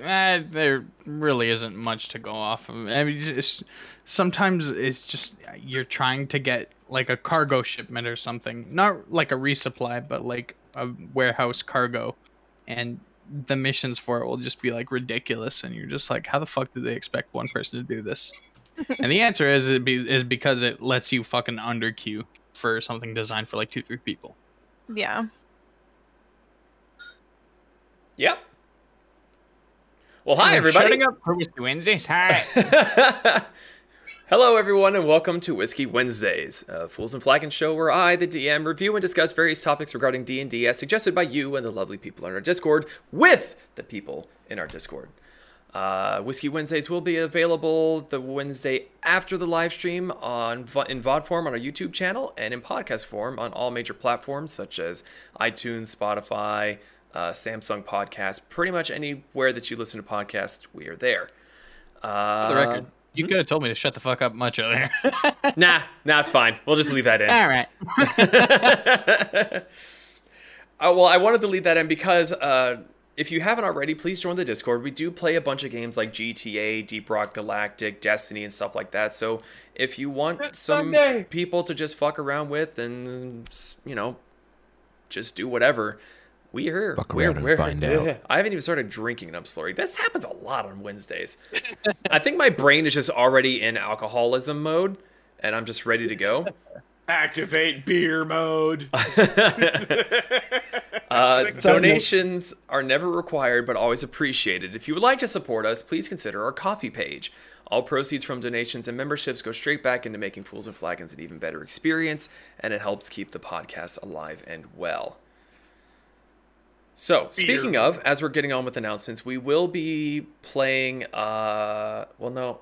eh, there really isn't much to go off of. I mean, it's, sometimes it's just you're trying to get like a cargo shipment or something, not like a resupply, but like a warehouse cargo, and the missions for it will just be like ridiculous, and you're just like, how the fuck did they expect one person to do this? and the answer is it be, is because it lets you fucking under queue for something designed for like two three people. Yeah. Yep. Well, hi everybody. Shutting up for Whiskey Wednesdays. Hi. Hello, everyone, and welcome to Whiskey Wednesdays, a Fools and Flagon show where I, the DM, review and discuss various topics regarding D&D as suggested by you and the lovely people in our Discord with the people in our Discord. Uh, Whiskey Wednesdays will be available the Wednesday after the live stream on in VOD form on our YouTube channel and in podcast form on all major platforms such as iTunes, Spotify, uh, Samsung Podcast, pretty much anywhere that you listen to podcasts, we are there. Uh, For the record, you hmm? could have told me to shut the fuck up much earlier. nah, nah, it's fine. We'll just leave that in. All right. uh, well, I wanted to leave that in because uh, if you haven't already, please join the Discord. We do play a bunch of games like GTA, Deep Rock Galactic, Destiny, and stuff like that. So if you want it's some Sunday. people to just fuck around with and, you know, just do whatever, we are Fuck we're, around we're, and find we're, out. I haven't even started drinking and I'm slurring. This happens a lot on Wednesdays. I think my brain is just already in alcoholism mode and I'm just ready to go. Activate beer mode. uh, donations are never required but always appreciated. If you would like to support us, please consider our Ko-fi page. All proceeds from donations and memberships go straight back into making Fools and Flagons an even better experience, and it helps keep the podcast alive and well. So, speaking of, as we're getting on with announcements, we will be playing. Uh, well, no.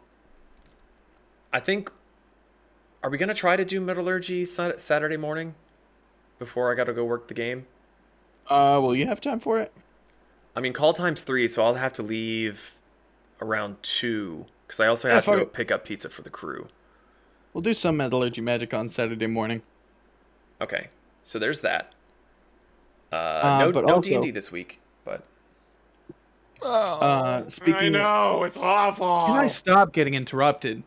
I think. Are we gonna try to do metallurgy Saturday morning? Before I got to go work the game. Uh, will you have time for it? I mean, call time's three, so I'll have to leave around two because I also have to go pick up pizza for the crew. We'll do some metallurgy magic on Saturday morning. Okay, so there's that. Uh, no, no D and D this week, but. Oh, uh, speaking. I know it's awful. Can I stop getting interrupted?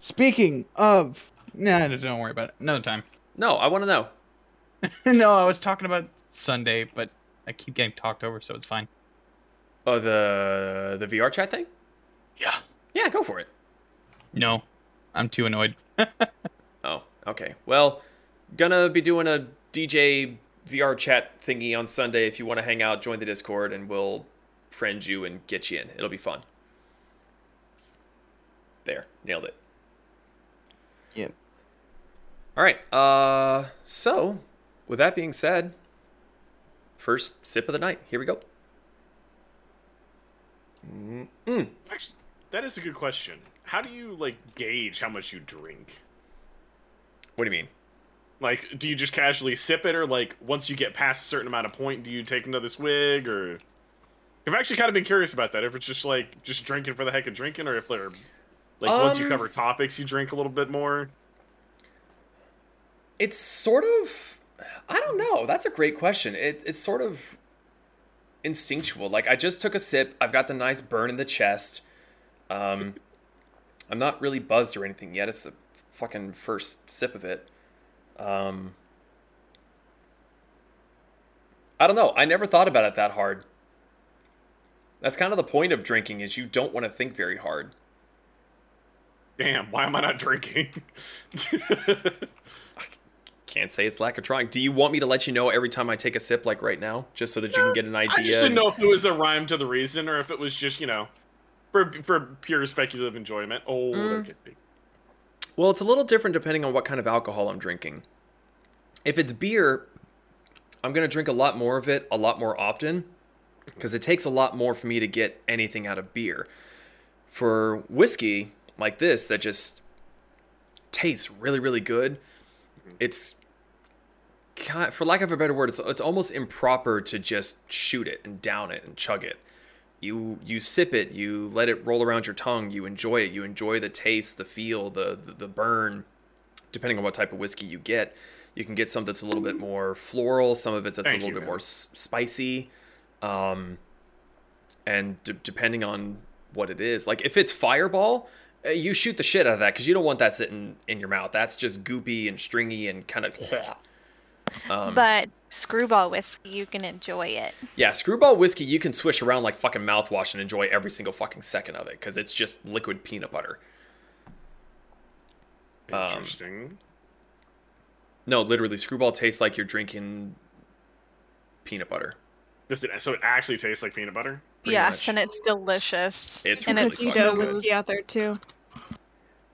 Speaking of, nah, don't worry about it. Another time. No, I want to know. no, I was talking about Sunday, but I keep getting talked over, so it's fine. Oh, the the VR chat thing. Yeah. Yeah, go for it. No, I'm too annoyed. oh, okay. Well, gonna be doing a DJ VR chat thingy on Sunday. If you want to hang out, join the Discord, and we'll friend you and get you in. It'll be fun. There, nailed it. Yep. All right. Uh, so with that being said, first sip of the night. Here we go. Mm-mm. Actually, that is a good question. How do you like gauge how much you drink? What do you mean? Like, do you just casually sip it, or like once you get past a certain amount of point, do you take another swig, or? I've actually kind of been curious about that. If it's just like just drinking for the heck of drinking, or if they're like um, once you um, cover topics, you drink a little bit more. It's sort of, I don't know. That's a great question. It, it's sort of instinctual. Like I just took a sip. I've got the nice burn in the chest. Um, I'm not really buzzed or anything yet. It's the fucking first sip of it. Um, I don't know. I never thought about it that hard. That's kind of the point of drinking is you don't want to think very hard. Damn, why am I not drinking? I can't say it's lack of trying. Do you want me to let you know every time I take a sip, like right now, just so that you can get an idea? I just didn't know if it was a rhyme to the reason or if it was just, you know, for for pure speculative enjoyment. Oh, mm. Well, it's a little different depending on what kind of alcohol I'm drinking. If it's beer, I'm going to drink a lot more of it a lot more often because it takes a lot more for me to get anything out of beer. For whiskey like this that just tastes really really good, it's for lack of a better word, it's, it's almost improper to just shoot it and down it and chug it you you sip it, you let it roll around your tongue, you enjoy it, you enjoy the taste, the feel, the the, the burn, depending on what type of whiskey you get. You can get some that's a little bit more floral, some of it's that's Thank a little bit more s- spicy. Um, and d- depending on what it is, like if it's Fireball, uh, you shoot the shit out of that because you don't want that sitting in your mouth. That's just goopy and stringy and kind of. Um, but screwball whiskey, you can enjoy it. yeah, screwball whiskey, you can swish around like fucking mouthwash and enjoy every single fucking second of it because it's just liquid peanut butter. Um, Interesting. No, literally, screwball tastes like you're drinking peanut butter. Does it? So it actually tastes like peanut butter? pretty yes, much. and it's delicious. It's and really it's fucking Cookie dough whiskey out there too.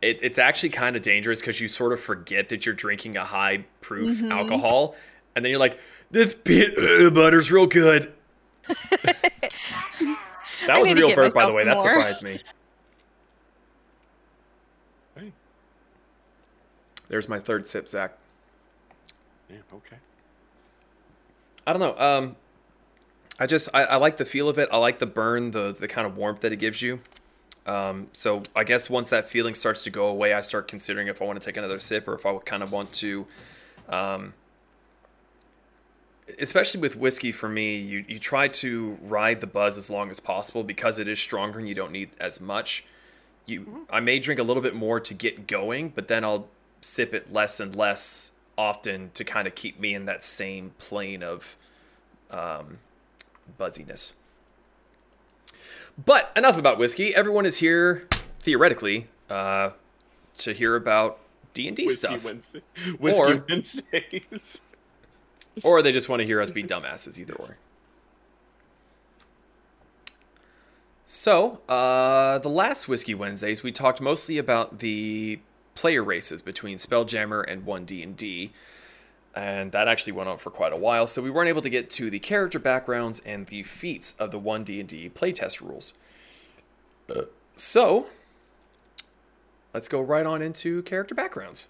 It, it's actually kind of dangerous because you sort of forget that you're drinking a high proof Mhm. alcohol, and then you're like, "This peanut butter's real good." that I was a real get burp, by the myself way. That surprised me. Hey. There's my third sip, Zach. Yeah. Okay. I don't know. Um, I just I, I like the feel of it. I like the burn, the the kind of warmth that it gives you. Um, so I guess once that feeling starts to go away, I start considering if I want to take another sip or if I would kind of want to. Um, especially with whiskey, for me, you you try to ride the buzz as long as possible because it is stronger and you don't need as much. You I may drink a little bit more to get going, but then I'll sip it less and less often to kind of keep me in that same plane of um, buzziness. But enough about whiskey. Everyone is here theoretically uh, to hear about D and D stuff, Wednesday. Whiskey Or- Wednesdays. or they just want to hear us be dumbasses. Either or. So, uh, the last Whiskey Wednesdays, we talked mostly about the player races between Spelljammer and One D and D, and that actually went on for quite a while. So we weren't able to get to the character backgrounds and the feats of the One D and D playtest rules. So, let's go right on into character backgrounds.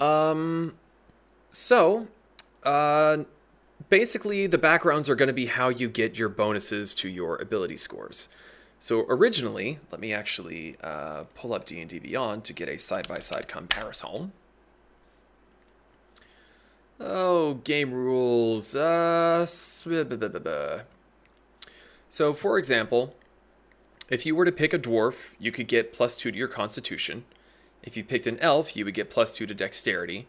Um, so, uh, basically, the backgrounds are going to be how you get your bonuses to your ability scores. So originally, let me actually uh, pull up D&D Beyond to get a side-by-side comparison. Oh, game rules. Uh. So, for example, if you were to pick a dwarf, you could get plus two to your constitution. If you picked an elf, you would get plus two to dexterity.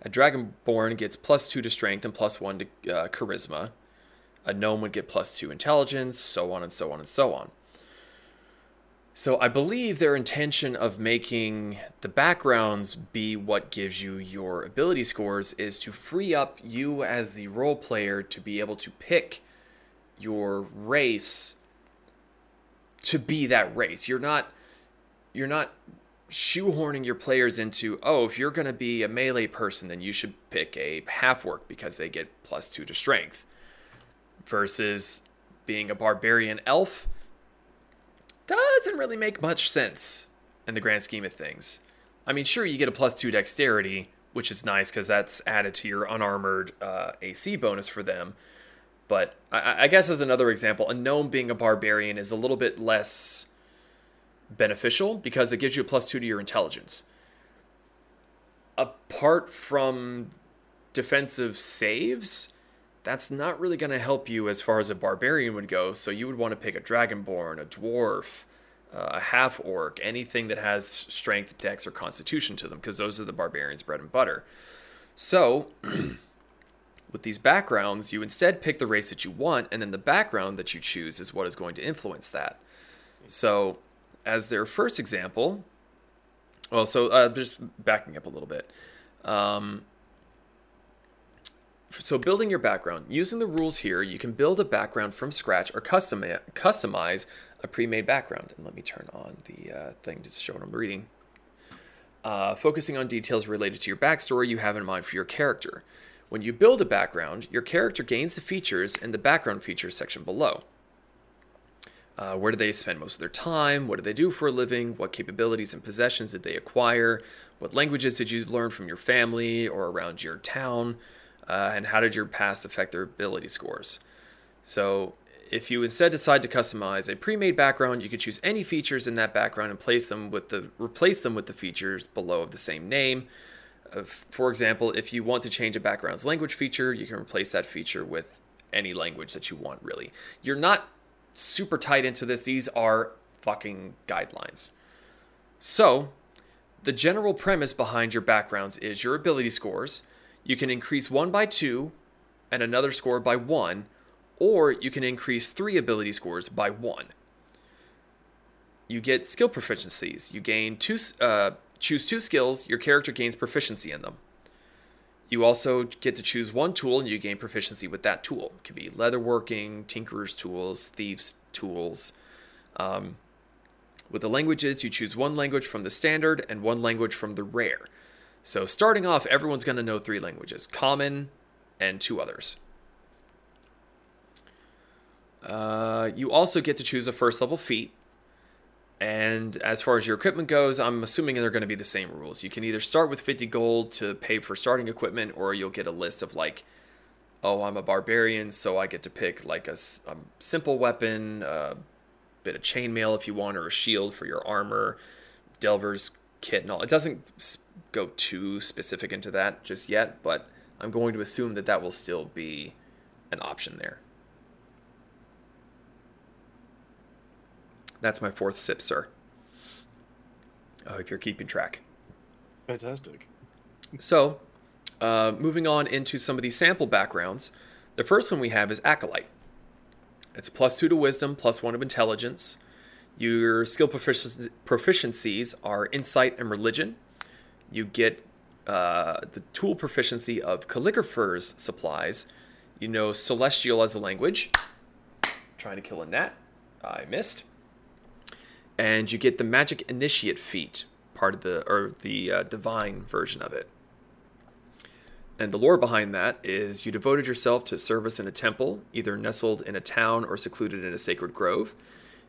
A dragonborn gets plus two to strength and plus one to uh, charisma. A gnome would get plus two intelligence, so on and so on and so on. So I believe their intention of making the backgrounds be what gives you your ability scores is to free up you as the role player to be able to pick your race to be that race. You're not you're not shoehorning your players into oh if you're going to be a melee person then you should pick a half orc because they get plus 2 to strength versus being a barbarian elf doesn't really make much sense in the grand scheme of things. I mean, sure, you get a plus two dexterity, which is nice because that's added to your unarmored uh, AC bonus for them. But I, I guess as another example, a gnome being a barbarian is a little bit less beneficial because it gives you a plus two to your intelligence. Apart from defensive saves, that's not really going to help you as far as a barbarian would go. So you would want to pick a dragonborn, a dwarf, uh, a half orc, anything that has strength, dex, or constitution to them, because those are the barbarians' bread and butter. So, with these backgrounds, you instead pick the race that you want, and then the background that you choose is what is going to influence that. So, as their first example, well, so uh, just backing up a little bit. Um, so building your background using the rules here you can build a background from scratch or custom customize a pre-made background and let me turn on the uh, thing to show what i'm reading uh, focusing on details related to your backstory you have in mind for your character when you build a background your character gains the features in the background features section below uh, where do they spend most of their time? What do they do for a living? What capabilities and possessions did they acquire? What languages did you learn from your family or around your town? Uh, and how did your past affect their ability scores? So, if you instead decide to customize a pre-made background, you can choose any features in that background and place them with the replace them with the features below of the same name. Uh, for example, if you want to change a background's language feature, you can replace that feature with any language that you want, really. You're not super tight into this. These are fucking guidelines. So, the general premise behind your backgrounds is your ability scores. You can increase one by two and another score by one, or you can increase three ability scores by one. You get skill proficiencies. You gain two, uh, choose two skills. Your character gains proficiency in them. You also get to choose one tool and you gain proficiency with that tool. It could be leatherworking, tinkerer's tools, thieves' tools. Um, with the languages, you choose one language from the standard and one language from the rare. So starting off, everyone's going to know three languages common and two others. Uh, you also get to choose a first level feat. And as far as your equipment goes, I'm assuming they're going to be the same rules. You can either start with 50 gold to pay for starting equipment, or you'll get a list of like, oh, I'm a barbarian, so I get to pick like a, a simple weapon, a bit of chainmail if you want, or a shield for your armor, Delver's kit, and all. It doesn't go too specific into that just yet, but I'm going to assume that that will still be an option there. That's my fourth sip, sir. I hope you're keeping track. Fantastic. So, uh, moving on into some of these sample backgrounds, the first one we have is Acolyte. It's plus two to wisdom, plus one of intelligence. Your skill profici- proficiencies are insight and religion. You get uh, the tool proficiency of calligrapher's supplies. You know celestial as a language. Trying to kill a gnat. I missed. And you get the magic initiate feat, part of the or the uh, divine version of it. And the lore behind that is you devoted yourself to service in a temple, either nestled in a town or secluded in a sacred grove.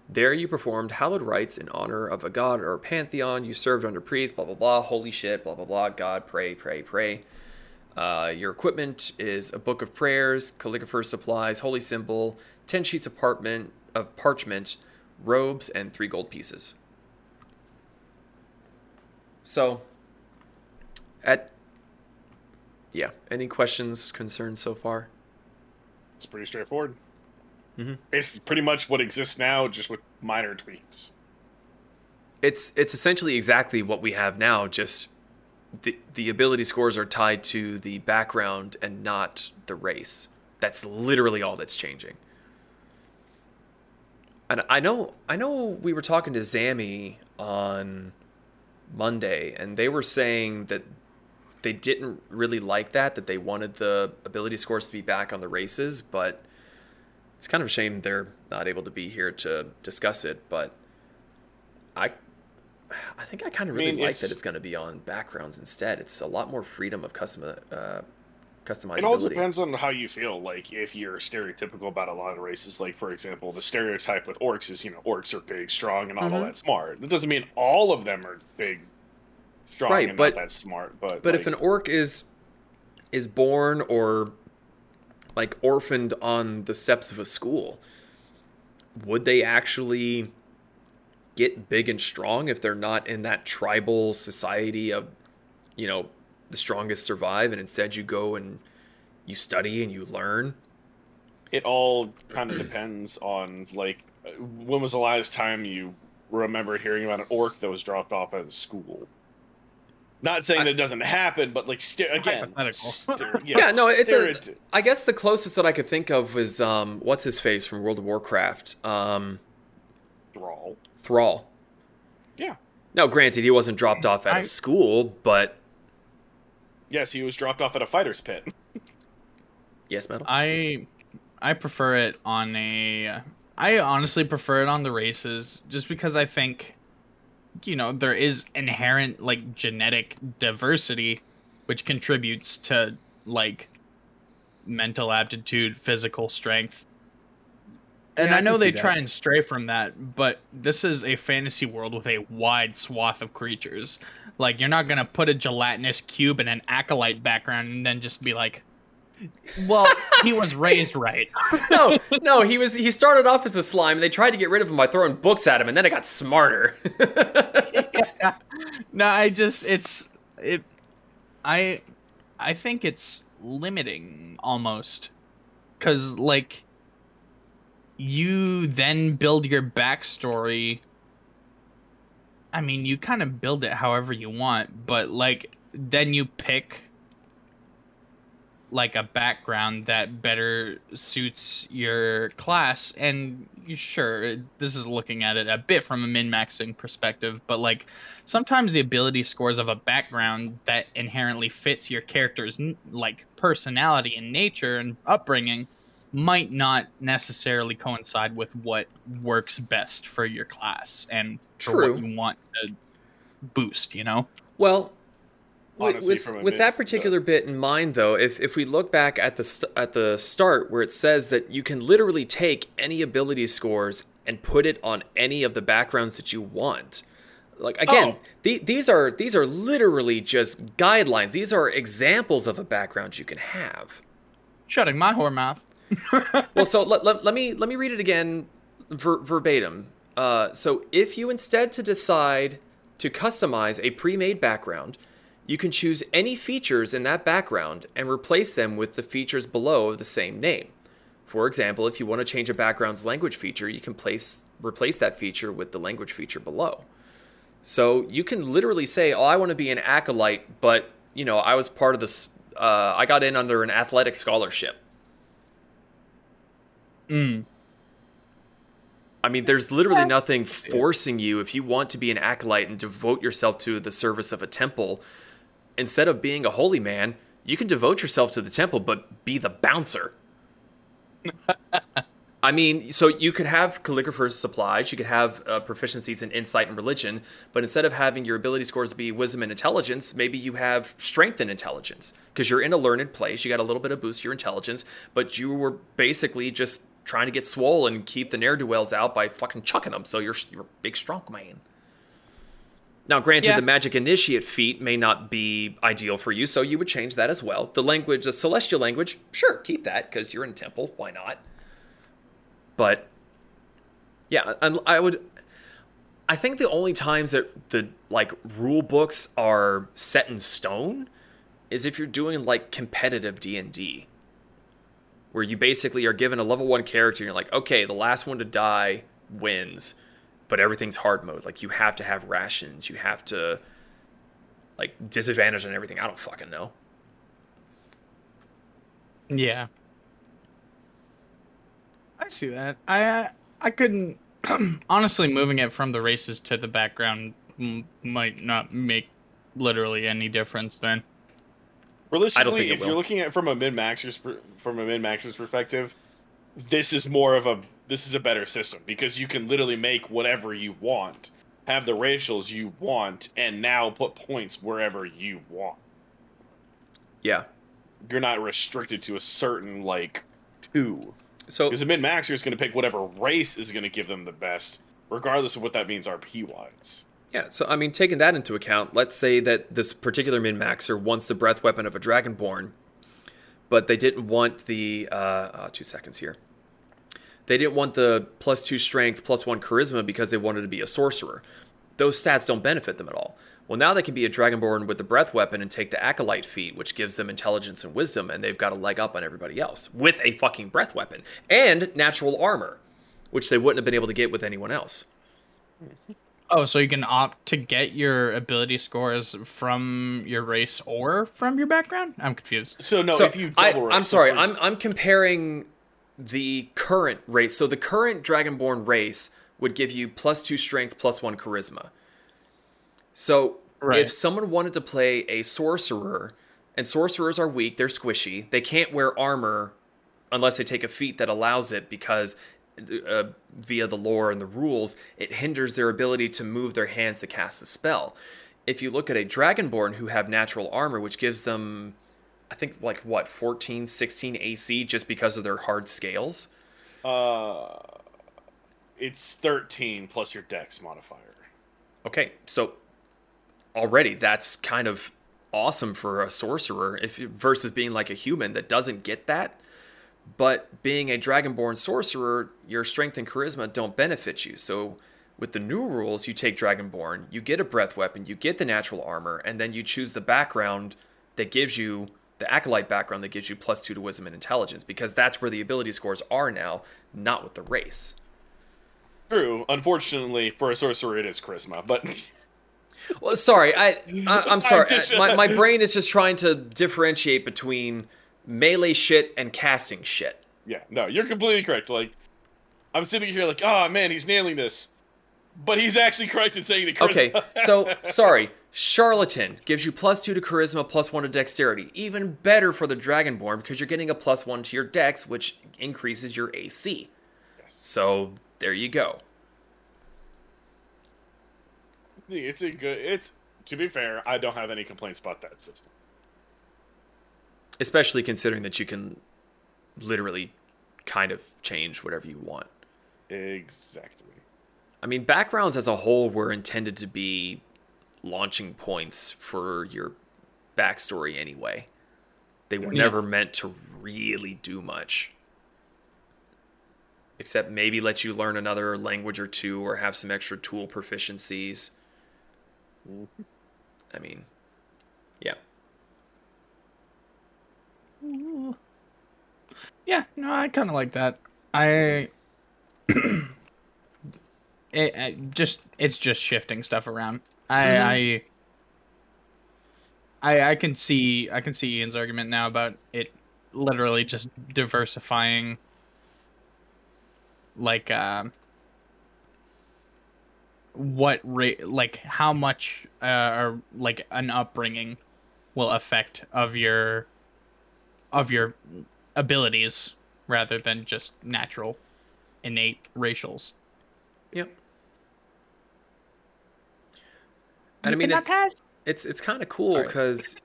There you performed hallowed rites in honor of a god or a pantheon. You served under priests, blah, blah, blah, holy shit, blah, blah, blah, God, pray, pray, pray. Uh, your equipment is a book of prayers, calligrapher's supplies, holy symbol, 10 sheets of, parchment, of parchment, robes, and three gold pieces. So, at yeah, any questions, concerns so far? It's pretty straightforward. Mhm. It's pretty much what exists now, just with minor tweaks. It's it's essentially exactly what we have now. Just the the ability scores are tied to the background and not the race. That's literally all that's changing. And I know I know we were talking to Zammy on Monday, and they were saying that they didn't really like that. That they wanted the ability scores to be back on the races, but it's kind of a shame they're not able to be here to discuss it. But I I think I kind of I really mean, like it's- that it's going to be on backgrounds instead. It's a lot more freedom of custom uh, customizability. It all depends on how you feel. Like if you're stereotypical about a lot of races, like for example, the stereotype with orcs is you know orcs are big, strong, and not all Mhm. that smart. That doesn't mean all of them are big, strong, Right, and but- not that smart. But But like, if an orc is is born or like orphaned on the steps of a school, would they actually get big and strong if they're not in that tribal society of, you know, the strongest survive and instead you go and you study and you learn? it all kind of depends on like when was the last time you remember hearing about an orc that was dropped off at a school. Not saying I- that it doesn't happen, but like st- again, Hypothetical. stere- Yeah, no, it's a- stereoty- I guess the closest that I could think of was um what's his face from World of Warcraft? Um drawl. Thrall. Yeah. Now, granted, he wasn't dropped off at a I- school, but Yes, he was dropped off at a fighter's pit. yes, metal. I I prefer it on a I honestly prefer it on the races just because I think you know there is inherent like genetic diversity which contributes to like mental aptitude, physical strength. And Yeah, I I know they try and stray from that, but this is a fantasy world with a wide swath of creatures. Like you're not gonna put a gelatinous cube in an acolyte background and then just be like, well, he was raised right. no, no, he was. He started off as a slime. and They tried to get rid of him by throwing books at him, and then it got smarter. no, I just it's it. I I think it's limiting almost because like you then build your backstory. I mean, you kind of build it however you want, but like then you pick like a background that better suits your class and you sure this is looking at it a bit from a min-maxing perspective but like sometimes the ability scores of a background that inherently fits your character's like personality and nature and upbringing might not necessarily coincide with what works best for your class and for True. what you want to boost you know Well, Honestly, with, from a with mid- that particular bit in mind, though, if, if we look back at the st- at the start where it says that you can literally take any ability scores and put it on any of the backgrounds that you want, like again, Oh. the, these are these are literally just guidelines. These are examples of a background you can have. shutting my whore mouth well, so let, let, let me let me read it again ver, verbatim. Uh, so if you instead to decide to customize a pre-made background, you can choose any features in that background and replace them with the features below of the same name. For example, if you want to change a background's language feature, you can place replace that feature with the language feature below. So you can literally say, "Oh, I want to be an acolyte, but you know, I was part of this. Uh, I got in under an athletic scholarship." mm. I mean, there's literally nothing forcing you if you want to be an acolyte and devote yourself to the service of a temple. Instead of being a holy man, you can devote yourself to the temple, but be the bouncer. I mean, so you could have calligrapher's supplies, you could have uh, proficiencies in insight and religion, but instead of having your ability scores be wisdom and intelligence, maybe you have strength and intelligence because you're in a learned place. You got a little bit of boost to your intelligence, but you were basically just trying to get swole and keep the ne'er do wells out by fucking chucking them. So you're you're a big strong man. Now, granted, Yeah. the magic initiate feat may not be ideal for you, so you would change that as well. The language, the celestial language, sure, keep that because you're in temple. Why not? But yeah, and I would. I think the only times that the like rule books are set in stone is if you're doing like competitive D and D, where you basically are given a level one character. And you're like, okay, the last one to die wins, but everything's hard mode. Like you have to have rations. You have to like disadvantage on everything. I don't fucking know. Yeah. I see that. I uh, I couldn't honestly moving it from the races to the background m- might not make literally any difference then. Realistically, think it if you're looking at it from a min maxer's from a min maxer's perspective, this is more of a this is a better system because you can literally make whatever you want, have the racials you want, and now put points wherever you want. Yeah. You're not restricted to a certain like two. So Because a min maxer is going to pick whatever race is going to give them the best, regardless of what that means RP wise. Yeah, so I mean, taking that into account, let's say that this particular min maxer wants the breath weapon of a dragonborn, but they didn't want the uh, uh, two seconds here. They didn't want the plus two strength, plus one charisma because they wanted to be a sorcerer. Those stats don't benefit them at all. Well, now they can be a dragonborn with the breath weapon and take the acolyte feat, which gives them intelligence and wisdom, and they've got a leg up on everybody else with a fucking breath weapon and natural armor, which they wouldn't have been able to get with anyone else. Oh, so you can opt to get your ability scores from your race or from your background? I'm confused. So no, so if you I, double I'm race, so sorry, I'm I'm comparing the current race. So the current Dragonborn race would give you plus two strength, plus one charisma. So Right. if someone wanted to play a sorcerer, and sorcerers are weak, they're squishy, they can't wear armor unless they take a feat that allows it because uh, via the lore and the rules, it hinders their ability to move their hands to cast a spell. If you look at a dragonborn who have natural armor, which gives them, I think, like what, 14, 16 AC just because of their hard scales? Uh, it's 13 plus your dex modifier. Okay, so already that's kind of awesome for a sorcerer if versus being like a human that doesn't get that. But being a dragonborn sorcerer, your strength and charisma don't benefit you. So with the new rules, you take dragonborn, you get a breath weapon, you get the natural armor, and then you choose the background that gives you the acolyte background that gives you plus two to wisdom and intelligence because that's where the ability scores are now, not with the race. True. Unfortunately, for a sorcerer, it is charisma. But Well, sorry, I, I I'm sorry. just- my my brain is just trying to differentiate between melee shit and casting shit. yeah, no, you're completely correct. Like, I'm sitting here like, oh man, he's nailing this, but he's actually correct in saying the charisma. Okay, so sorry. Charlatan gives you plus two to charisma, plus one to dexterity. Even better for the Dragonborn because you're getting a plus one to your dex, which increases your AC. Yes. So there you go. it's a good. It's to be fair, I don't have any complaints about that system. Especially considering that you can literally kind of change whatever you want. Exactly. I mean, backgrounds as a whole were intended to be launching points for your backstory anyway. They were Yeah. never meant to really do much. Except maybe let you learn another language or two or have some extra tool proficiencies. I mean, yeah. Yeah, no, I kind of like that. I it, it just it's just shifting stuff around. I, I I I can see I can see Ian's argument now about it literally just diversifying like um what rate like how much uh or like an upbringing will affect of your of your abilities rather than just natural innate racials Yep. And I mean, it's, it's it's kind of cool Alright. because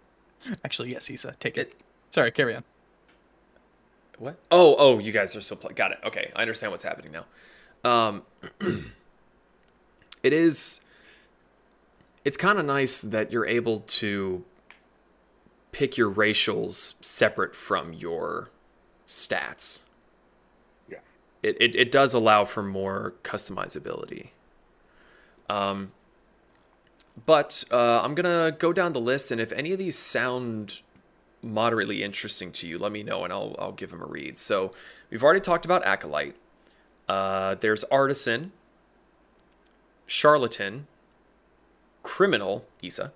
actually yes isa take it, It- sorry carry on What? Oh, oh, you guys are so pl- got it. Okay, I understand what's happening now. Um, it is. It's kind of nice that you're able to pick your racials separate from your stats. Yeah. It it, it does allow for more customizability. Um. But uh, I'm gonna go down the list, and if any of these sound moderately interesting to you, let me know and I'll I'll give them a read. So we've already talked about acolyte. Uh, there's artisan, charlatan, criminal, Isa,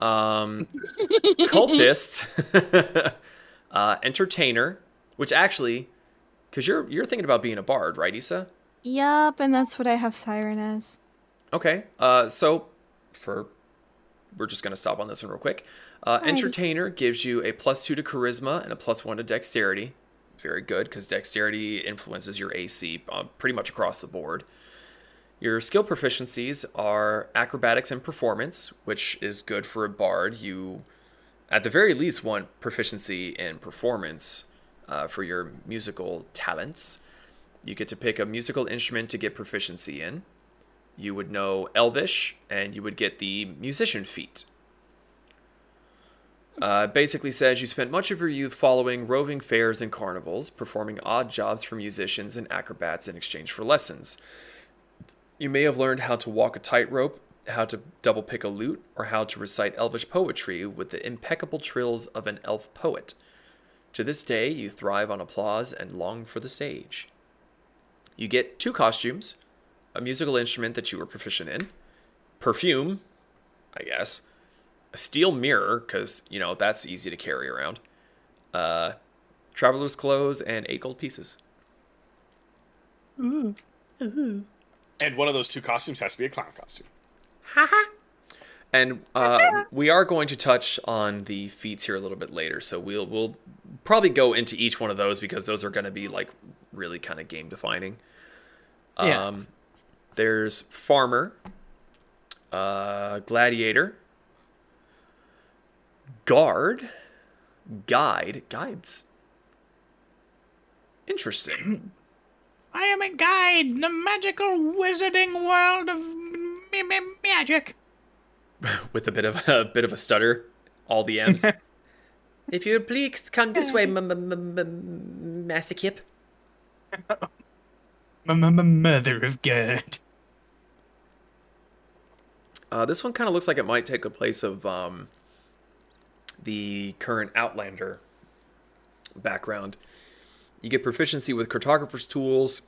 um, cultist, uh, entertainer. Which actually, because you're you're thinking about being a bard, right, Isa? Yup, and that's what I have Siren as. Okay. Uh, so for we're just gonna stop on this one real quick. Uh, entertainer gives you a plus two to charisma and a plus one to dexterity. Very good because dexterity influences your AC uh, pretty much across the board. Your skill proficiencies are acrobatics and performance, which is good for a bard. You, at the very least, want proficiency in performance uh, for your musical talents. You get to pick a musical instrument to get proficiency in you would know Elvish, and you would get the musician feat. Uh, basically says you spent much of your youth following roving fairs and carnivals, performing odd jobs for musicians and acrobats in exchange for lessons. You may have learned how to walk a tightrope, how to double pick a lute, or how to recite Elvish poetry with the impeccable trills of an elf poet. To this day, you thrive on applause and long for the stage. You get two costumes a musical instrument that you were proficient in, perfume, I guess, a steel mirror, because, you know, that's easy to carry around, uh, traveler's clothes, and eight gold pieces. And one of those two costumes has to be a clown costume. And uh, we are going to touch on the feats here a little bit later, so we'll we'll probably go into each one of those because those are going to be like really kind of game defining. Yeah. There's farmer, uh, gladiator, guard, guide, guides. Interesting. i am a guide in the magical wizarding world of m- m- magic with a bit of a bit of a stutter, all the M's. if you please come this way, m- m- m- Master Kip. Mother of god Uh, this one kind of looks like it might take the place of um, the current Outlander background. You get proficiency with cartographer's tools.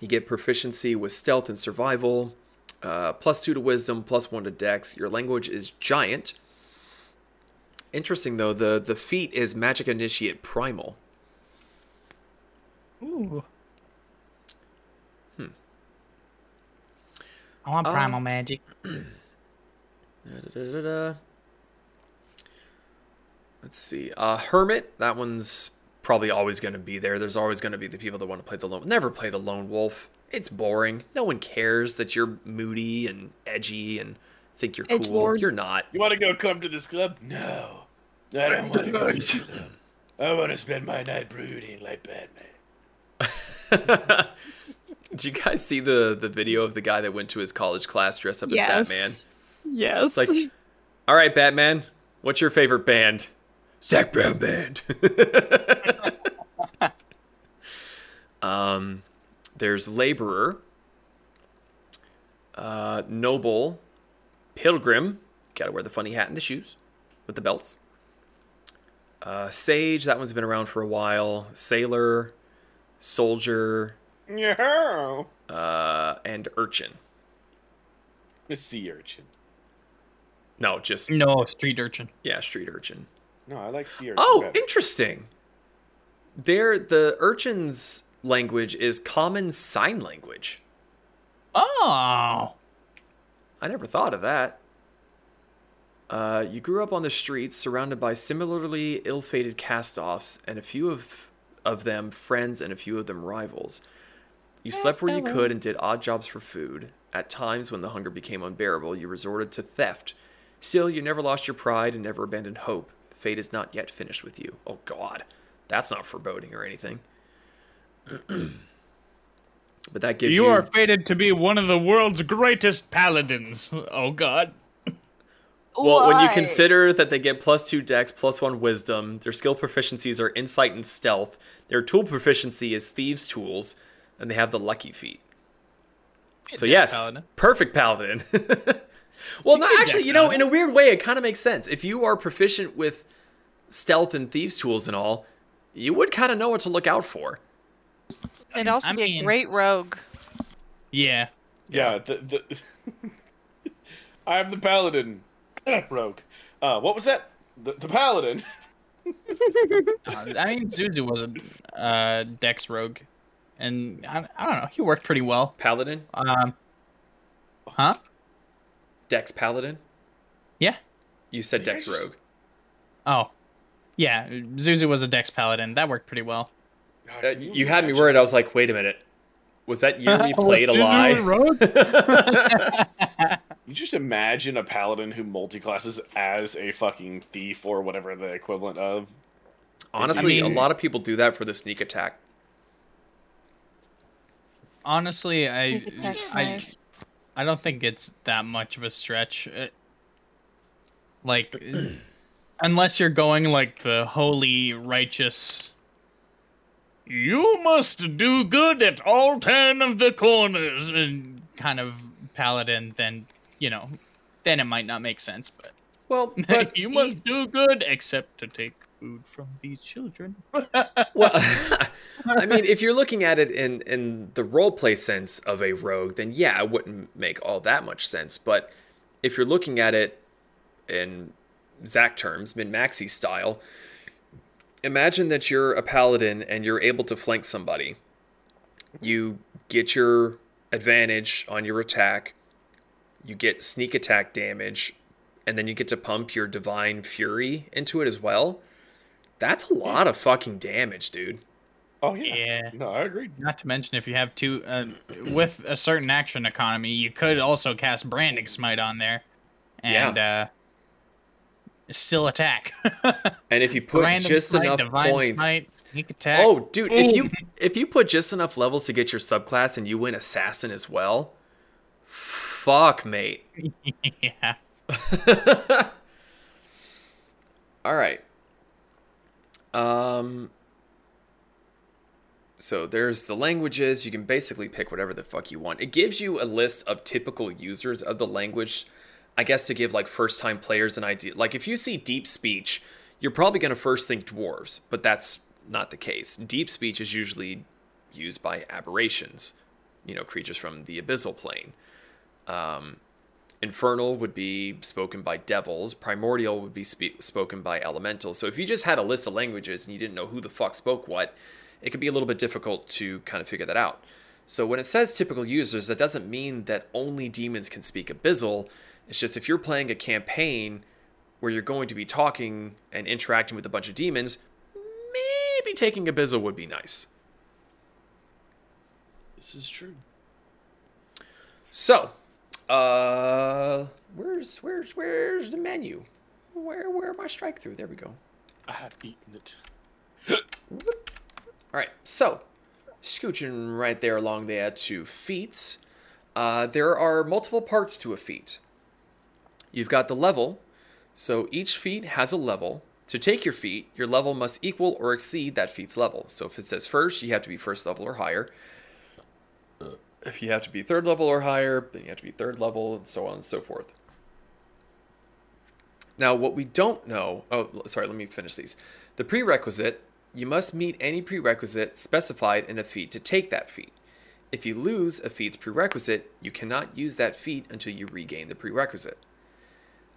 You get proficiency with stealth and survival. Uh, plus two to wisdom, plus one to dex. Your language is giant. Interesting though, the the feat is magic initiate primal. Ooh. I want Um, primal magic. Da-da-da-da-da. Let's see. Uh, Hermit, that one's probably always going to be there. There's always going to be the people that want to play the lone. Never play the lone wolf. It's boring. No one cares that you're moody and edgy and think you're cool. Edgelord. You're not. You want to go club to this club? No. I don't want to go to this club. I want to spend my night brooding like Batman. Did you guys see the the video of the guy that went to his college class dressed up yes. as Batman? Yes. It's like, all right, Batman, what's your favorite band? Zac Brown Band. um, there's Laborer, uh, Noble, Pilgrim. Got to wear the funny hat and the shoes with the belts. Uh, Sage, that one's been around for a while. Sailor, Soldier, Yeah. uh, and Urchin. A sea urchin. No, just No, street urchin. yeah, Street Urchin. No, I like sea urchin. Oh, better. interesting. There, the urchin's language is common sign language. Oh. I never thought of that. Uh, you grew up on the streets, surrounded by similarly ill-fated cast-offs, and a few of of them friends, and a few of them rivals. You slept where you could and did odd jobs for food. At times, when the hunger became unbearable, you resorted to theft. Still, you never lost your pride and never abandoned hope. Fate is not yet finished with you. Oh God, that's not foreboding or anything. but that gives you. You are fated to be one of the world's greatest paladins. Oh god. Well, when you consider that they get plus two dex, plus one wisdom, their skill proficiencies are insight and stealth, their tool proficiency is thieves' tools, and they have the lucky feat. So yes, paladin. perfect paladin. well, no, could actually, you know, paladin. in a weird way, it kind of makes sense. If you are proficient with stealth and thieves' tools and all, you would kind of know what to look out for. It'd also I be mean- a great rogue. Yeah. Yeah, the, the I'm the paladin. Rogue. Uh, what was that? The, the paladin. Uh, I mean, Zuzu was a uh, Dex rogue, and I, I don't know. He worked pretty well. Paladin, Um. Huh? dex paladin. Yeah. You said You dex just- rogue. Oh. Yeah, Zuzu was a Dex paladin. That worked pretty well. Uh, you had me worried. I was like, wait a minute. Was that year we played a lie? rogue? You just imagine a paladin who multiclasses as a fucking thief or whatever the equivalent of. Honestly, I mean- a lot of people do that for the sneak attack. Honestly, I, I, nice. I don't think it's that much of a stretch. It- like, unless you're going like the holy righteous. You must do good at all ten of the corners, and kind of paladin. Then you know, then it might not make sense. But, Well, but you e- must do good, except to take food from these children. Well, I mean, if you're looking at it in in the role play sense of a rogue, then yeah, it wouldn't make all that much sense. But if you're looking at it in Zac terms, min maxi style, imagine that you're a paladin and you're able to flank somebody. You get your advantage on your attack. You get sneak attack damage, and then you get to pump your divine fury into it as well. That's a lot of fucking damage, dude. Oh yeah. yeah. No, I agree. Not to mention, if you have two, uh, with a certain action economy, you could also cast Branding Smite on there, and uh, still attack. And if you put Random just Smite, enough Divine points, Smite, sneak attack. oh, dude, if you if you put just enough levels to get your subclass and you win assassin as well, fuck, mate. yeah. All right. Um. So there's the languages. You can basically pick whatever the fuck you want. It gives you a list of typical users of the language I guess to give like first time players an idea. Like if you see deep speech, you're probably going to first think dwarves, but that's not the case. Deep speech is usually used by aberrations, you know, creatures from the abyssal plane. Um, infernal would be spoken by devils. Primordial would be spe- spoken by elementals. So if you just had a list of languages and you didn't know who the fuck spoke what, it could be a little bit difficult to kind of figure that out. So when it says typical users, that doesn't mean that only demons can speak abyssal. It's just if you're playing a campaign where you're going to be talking and interacting with a bunch of demons, maybe taking abyssal would be nice. This is true. So, uh, where's where's where's the menu? Where where am I strike through? There we go. I have eaten it. All right, so scooching right there along there to feats. Uh, there are multiple parts to a feat. You've got the level, so each feat has a level. To take your feat, your level must equal or exceed that feat's level. So if it says first, you have to be first level or higher. If you have to be third level or higher, then you have to be third level, and so on and so forth. Now, what we don't know, oh, sorry, let me finish these. The prerequisite, you must meet any prerequisite specified in a feat to take that feat. If you lose a feat's prerequisite, you cannot use that feat until you regain the prerequisite.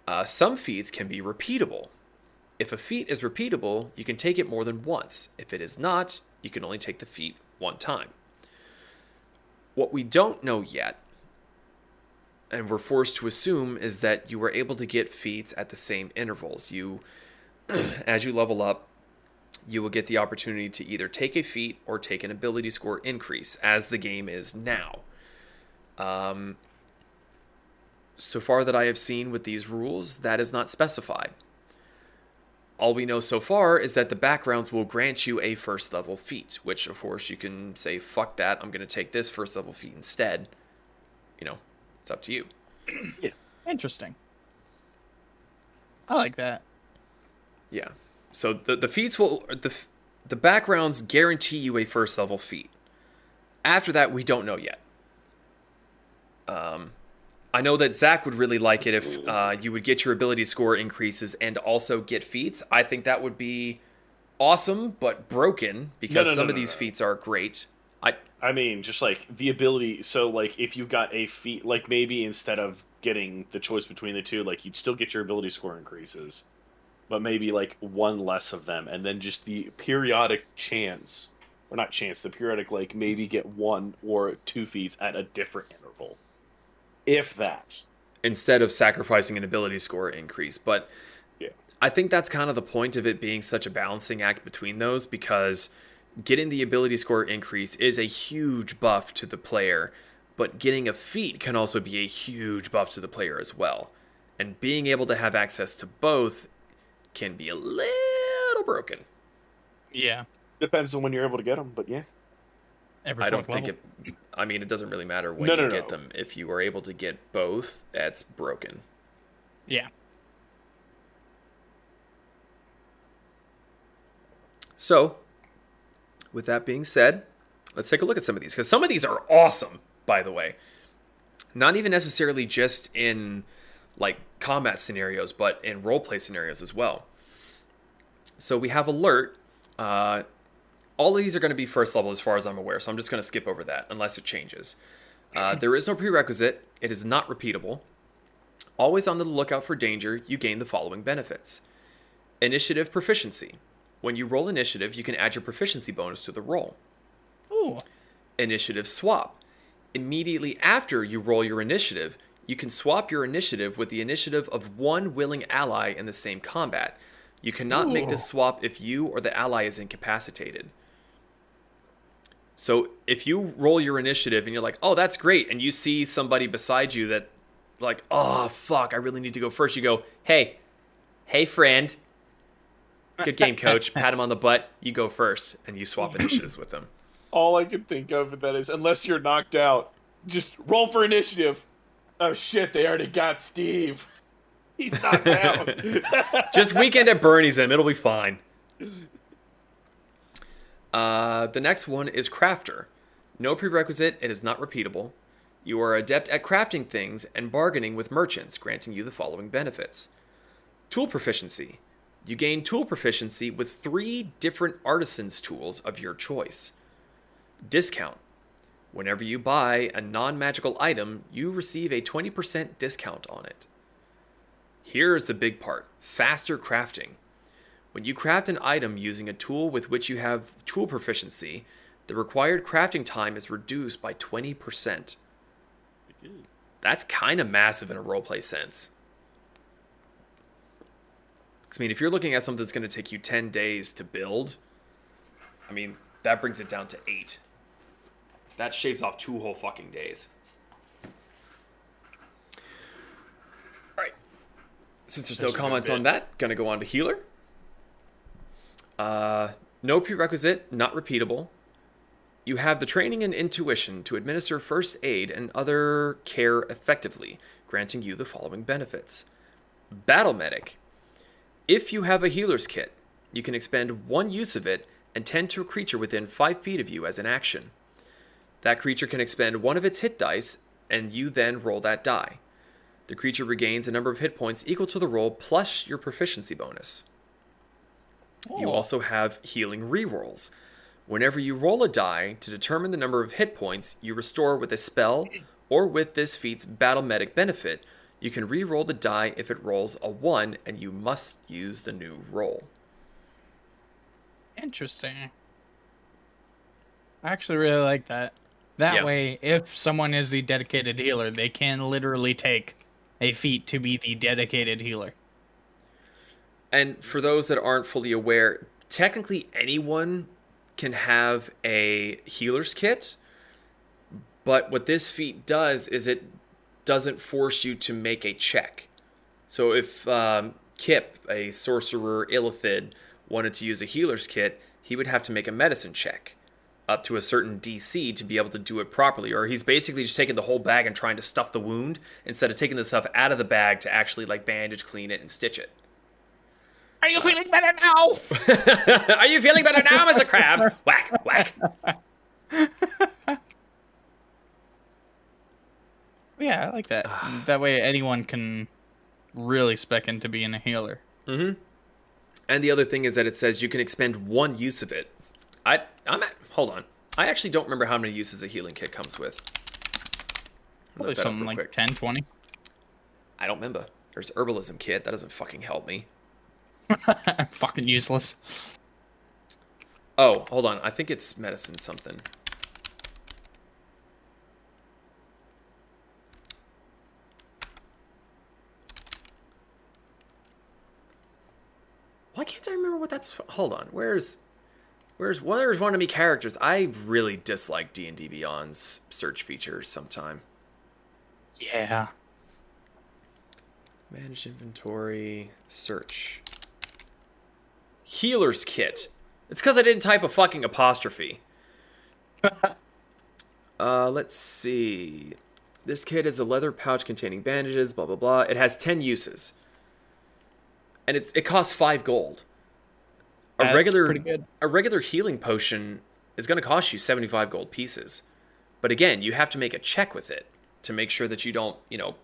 Uh, some feats can be repeatable. If a feat is repeatable, you can take it more than once. If it is not, you can only take the feat one time. What we don't know yet, and we're forced to assume, is that you were able to get feats at the same intervals. You, as you level up, you will get the opportunity to either take a feat or take an ability score increase, as the game is now. Um, so far that I have seen with these rules, that is not specified. All we know so far is that the backgrounds will grant you a first level feat, which of course you can say, fuck that, I'm going to take this first level feat instead. You know, it's up to you. Yeah. Interesting. I like that. Yeah. So the the feats will the the backgrounds guarantee you a first level feat. After that, we don't know yet. Um, I know that Zach would really like it if uh, you would get your ability score increases and also get feats. I think that would be awesome, but broken because no, no, some no, of these feats are great. I I mean, just like the ability. So, like, if you got a feat, like maybe instead of getting the choice between the two, like you'd still get your ability score increases, but maybe like one less of them, and then just the periodic chance, or not chance, the periodic like maybe get one or two feats at a different interval, if that. instead of sacrificing an ability score increase. But Yeah. I think that's kind of the point of it being such a balancing act between those because getting the ability score increase is a huge buff to the player, but getting a feat can also be a huge buff to the player as well. And being able to have access to both can be a little broken. Yeah. Depends on when you're able to get them, but yeah. Every I don't fourth think level. it. I mean, it doesn't really matter when No, you no, get no. them. If you are able to get both, that's broken. Yeah. So, with that being said, let's take a look at some of these because some of these are awesome, by the way. Not even necessarily just in like combat scenarios, but in roleplay scenarios as well. So we have alert. Uh, all of these are going to be first level as far as I'm aware, so I'm just going to skip over that unless it changes. Uh, there is no prerequisite. It is not repeatable. Always on the lookout for danger, you gain the following benefits Initiative proficiency. When you roll initiative, you can add your proficiency bonus to the roll. Ooh. Initiative swap. Immediately after you roll your initiative, you can swap your initiative with the initiative of one willing ally in the same combat. You cannot make this swap if you or the ally is incapacitated. So if you roll your initiative and you're like, oh, that's great, and you see somebody beside you that, like, oh, fuck, I really need to go first, you go, hey, hey, friend, good game, coach, pat him on the butt, you go first, and you swap initiatives with them. All I can think of with that is unless you're knocked out, just roll for initiative. Oh shit, they already got Steve. He's knocked out. Just weekend at Bernie's him. It'll be fine. Uh, the next one is Crafter. No prerequisite. It is not repeatable. You are adept at crafting things and bargaining with merchants, granting you the following benefits. Tool proficiency. You gain tool proficiency with three different artisans' tools of your choice. Discount. Whenever you buy a non magical item, you receive a 20% discount on it. Here's the big part faster crafting. When you craft an item using a tool with which you have tool proficiency, the required crafting time is reduced by 20%. That's kind of massive in a roleplay sense. I mean, if you're looking at something that's going to take you 10 days to build, I mean, that brings it down to eight. That shaves off two whole fucking days. All right. Since there's no That's comments on that, gonna go on to healer. Uh, no prerequisite, not repeatable. You have the training and intuition to administer first aid and other care effectively, granting you the following benefits. Battle Medic. If you have a healer's kit, you can expend one use of it and tend to a creature within 5 feet of you as an action. That creature can expend one of its hit dice, and you then roll that die. The creature regains a number of hit points equal to the roll plus your proficiency bonus. You Oh. also have healing rerolls. Whenever you roll a die to determine the number of hit points you restore with a spell or with this feat's battle medic benefit, you can re-roll the die if it rolls a 1 and you must use the new roll. Interesting. I actually really like that. That Yeah. way, if someone is the dedicated healer, they can literally take a feat to be the dedicated healer. And for those that aren't fully aware, technically anyone can have a healer's kit, but what this feat does is it doesn't force you to make a check. So if um, Kip, a sorcerer illithid, wanted to use a healer's kit, he would have to make a medicine check up to a certain DC to be able to do it properly. Or he's basically just taking the whole bag and trying to stuff the wound instead of taking the stuff out of the bag to actually like bandage, clean it, and stitch it. Are you feeling better now? Are you feeling better now, Mr. Krabs? whack, whack. yeah, I like that. that way, anyone can really spec into being a healer. Mm-hmm. And the other thing is that it says you can expend one use of it. I, I'm at, hold on. I actually don't remember how many uses a healing kit comes with. Probably Look that up something like quick. 10, 20. I don't remember. There's herbalism kit. That doesn't fucking help me. Fucking useless. Oh, hold on. I think it's medicine something. Why can't I remember what that's? Hold on. Where's, where's, where's one of me characters? I really dislike D and D Beyond's search feature. Sometime Yeah. manage inventory, search, healer's kit. It's because I didn't type a fucking apostrophe. Uh, let's see. This kit is a leather pouch containing bandages, blah blah blah. It has 10 uses. And it's it costs 5 gold. A That's regular pretty good. a regular healing potion is going to cost you 75 gold pieces. But again, you have to make a check with it to make sure that you don't, you know,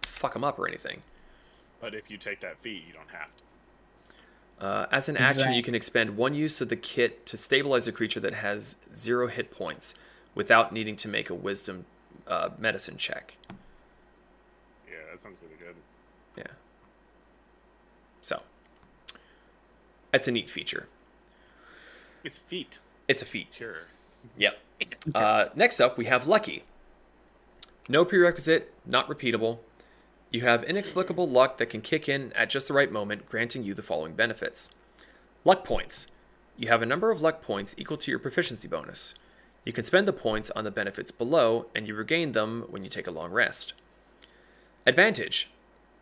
fuck them up or anything. But if you take that fee, you don't have to. Uh, as an action, you can expend one use of the kit to stabilize a creature that has zero hit points without needing to make a wisdom uh, medicine check. Yeah, that sounds really good. Yeah. So, that's a neat feature. It's feat. It's a feat. Sure. Yep. Uh, next up, we have Lucky. No prerequisite, not repeatable. You have inexplicable luck that can kick in at just the right moment, granting you the following benefits Luck points. You have a number of luck points equal to your proficiency bonus. You can spend the points on the benefits below, and you regain them when you take a long rest. Advantage.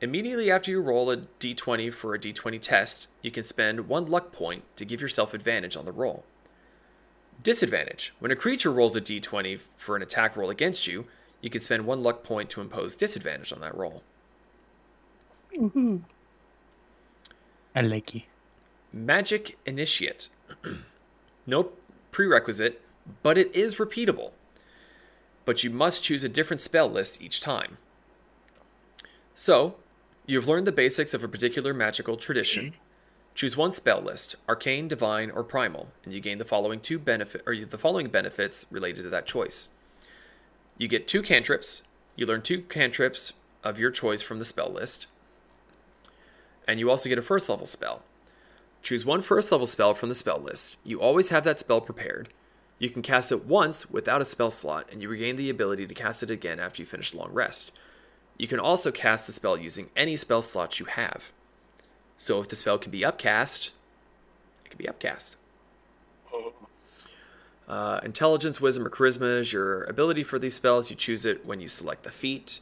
Immediately after you roll a d20 for a d20 test, you can spend one luck point to give yourself advantage on the roll. Disadvantage. When a creature rolls a d20 for an attack roll against you, you can spend one luck point to impose disadvantage on that roll. I like you. Magic Initiate. no prerequisite, but it is repeatable. but you must choose a different spell list each time. So, you've learned the basics of a particular magical tradition. Choose one spell list: arcane, divine, or primal, and you gain the following two benefit or the following benefits related to that choice. You get two cantrips. You learn two cantrips of your choice from the spell list. And you also get a first level spell. Choose one first level spell from the spell list. You always have that spell prepared. You can cast it once without a spell slot, and you regain the ability to cast it again after you finish a long rest. You can also cast the spell using any spell slots you have. So if the spell can be upcast, it can be upcast. Uh, intelligence, wisdom, or charisma is your ability for these spells. You choose it when you select the feat.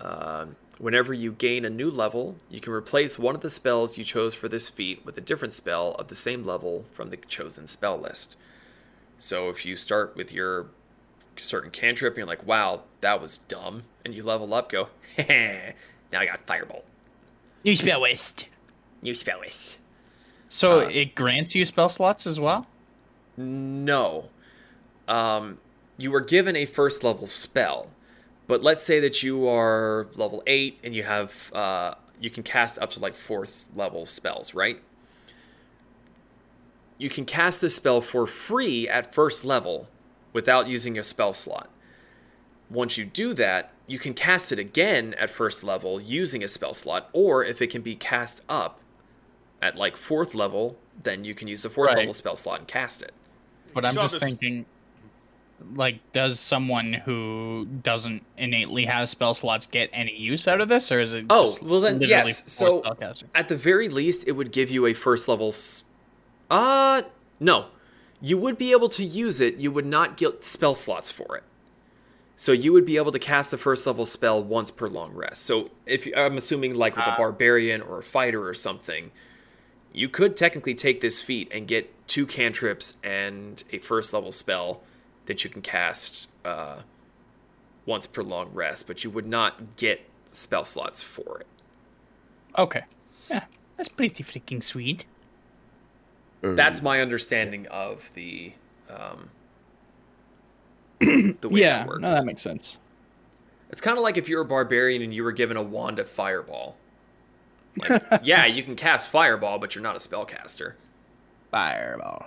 Um, whenever you gain a new level, you can replace one of the spells you chose for this feat with a different spell of the same level from the chosen spell list. So if you start with your certain cantrip and you're like, wow, that was dumb, and you level up, go, now I got Firebolt. New spell list. New spell list. So Uh, it grants you spell slots as well. No. Um, you were given a first level spell, but let's say that you are level eight and you have uh, you can cast up to like fourth level spells, right? You can cast this spell for free at first level without using a spell slot. Once you do that, you can cast it again at first level using a spell slot, or if it can be cast up at like fourth level, then you can use the fourth Right. level spell slot and cast it. But I'm just this- thinking, like, does someone who doesn't innately have spell slots get any use out of this, or is it? Oh, just well then, yes, so- At the very least, it would give you a first level. S- uh, no. You would be able to use it, you would not get spell slots for it. So you would be able to cast a first level spell once per long rest. So if I'm assuming like with a Ah. barbarian or a fighter or something, you could technically take this feat and get two cantrips and a first level spell that you can cast uh, once per long rest, but you would not get spell slots for it. Okay. Yeah, that's pretty freaking sweet. That's my understanding of the um, the way yeah, that works. no, that makes sense. It's kind of like if you're a barbarian and you were given a wand of fireball. Like, yeah, you can cast fireball, but you're not a spellcaster. Fireball.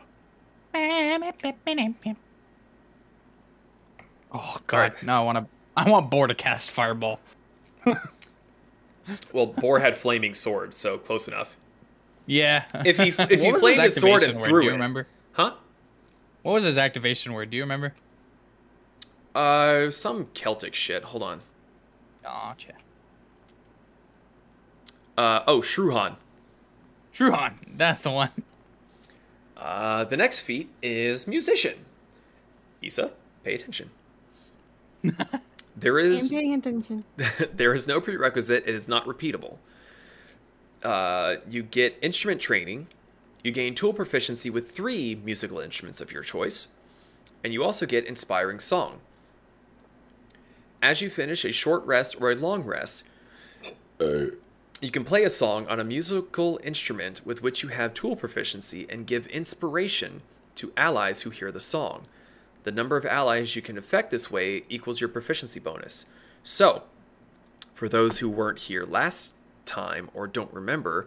Oh god, No, I want to. I want Boar to cast fireball. Well, Boar had flaming sword, so close enough. Yeah. If he- if he flamed his sword and word? threw do you it. remember? Huh? What was his activation word? Do you remember? Uh, some Celtic shit. Hold on. Gotcha. Uh, oh, Shruhan. Shruhan, that's the one. Uh, the next feat is musician. Isa, pay attention. there I'm paying attention. there is no prerequisite. It is not repeatable. Uh, you get instrument training. You gain tool proficiency with three musical instruments of your choice, and you also get inspiring song. As you finish a short rest or a long rest, you can play a song on a musical instrument with which you have tool proficiency and give inspiration to allies who hear the song. The number of allies you can affect this way equals your proficiency bonus. So, for those who weren't here last time or don't remember,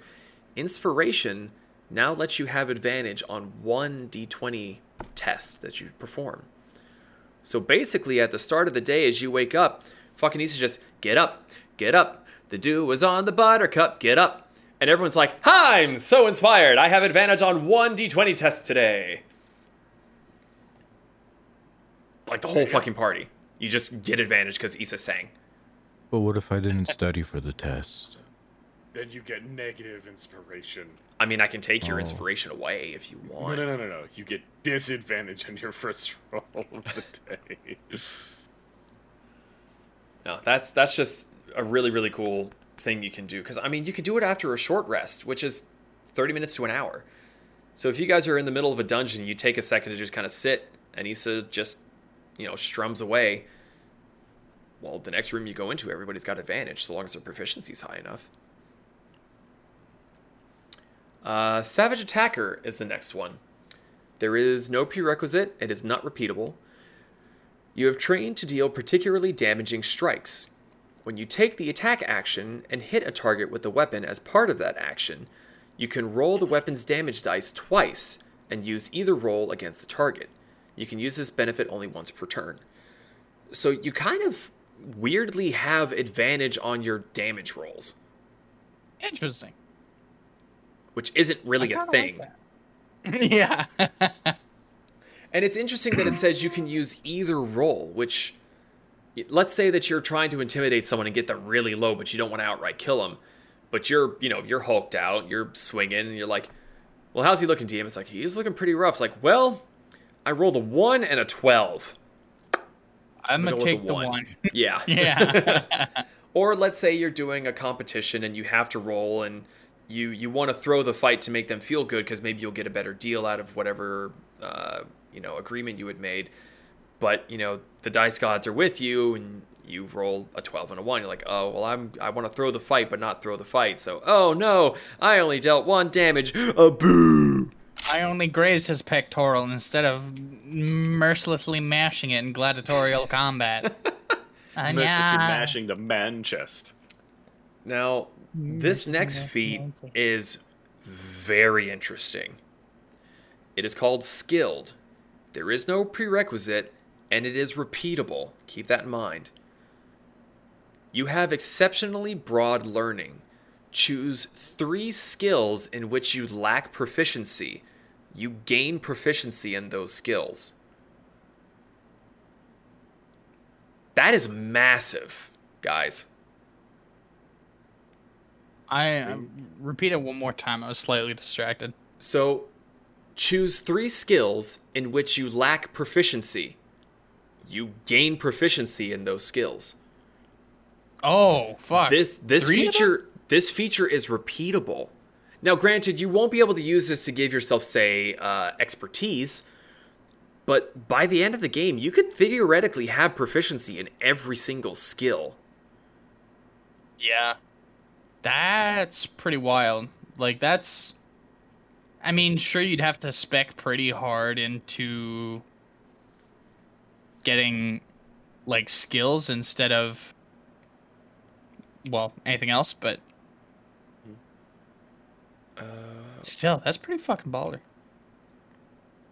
inspiration now lets you have advantage on one d20 test that you perform. So basically, at the start of the day, as you wake up, fucking Issa just get up, get up. The dew was on the buttercup, get up. And everyone's like, Hi, I'm so inspired. I have advantage on one d20 test today. Like the whole fucking party. You just get advantage because Issa sang. But what if I didn't study for the test? Then you get negative inspiration. I mean, I can take your Oh. inspiration away if you No, want. no, no, no, no. You get disadvantage on your first roll of the day. No, that's that's just a really really cool thing you can do because I mean you can do it after a short rest, which is thirty minutes to an hour. So if you guys are in the middle of a dungeon, you take a second to just kind of sit, and Issa just you know strums away. Well, the next room you go into, everybody's got advantage so long as their proficiency's high enough. Uh, Savage Attacker is the next one. There is no prerequisite. It is not repeatable. You have trained to deal particularly damaging strikes. When you take the attack action and hit a target with the weapon as part of that action, you can roll the weapon's damage dice twice and use either roll against the target. You can use this benefit only once per turn. So you kind of weirdly have advantage on your damage rolls, Interesting. which isn't really I a kinda thing. like yeah. And it's interesting that it says you can use either roll, which let's say that you're trying to intimidate someone and get them really low, but you don't want to outright kill them. But you're, you know, you're hulked out, you're swinging, and you're like, well, how's he looking, DM? It's like, he's looking pretty rough. It's like, well, I rolled a 1 and a 12. I'm gonna gonna go take the the one. one. Yeah. Yeah. or let's say you're doing a competition and you have to roll and you you want to throw the fight to make them feel good because maybe you'll get a better deal out of whatever uh, you know agreement you had made but you know the dice gods are with you and you roll a 12 and a 1 you're like oh well i'm i want to throw the fight but not throw the fight so oh no i only dealt one damage a boo I only grazed his pectoral instead of mercilessly mashing it in gladiatorial combat. Mercilessly yeah. mashing the man chest. now this next feat is very interesting. It is called skilled. There is no prerequisite and it is repeatable. Keep that in mind. You have exceptionally broad learning. Choose three skills in which you lack proficiency you gain proficiency in those skills that is massive guys I um, repeat it one more time. I was slightly distracted. So, choose three skills in which you lack proficiency. You gain proficiency in those skills. Oh fuck! This this Three feature this feature is repeatable. Now, granted, you won't be able to use this to give yourself, say, uh, expertise, but by the end of the game, you could theoretically have proficiency in every single skill. Yeah. That's pretty wild. Like that's I mean, sure you'd have to spec pretty hard into getting like skills instead of well, anything else, but Uh, still, that's pretty fucking baller.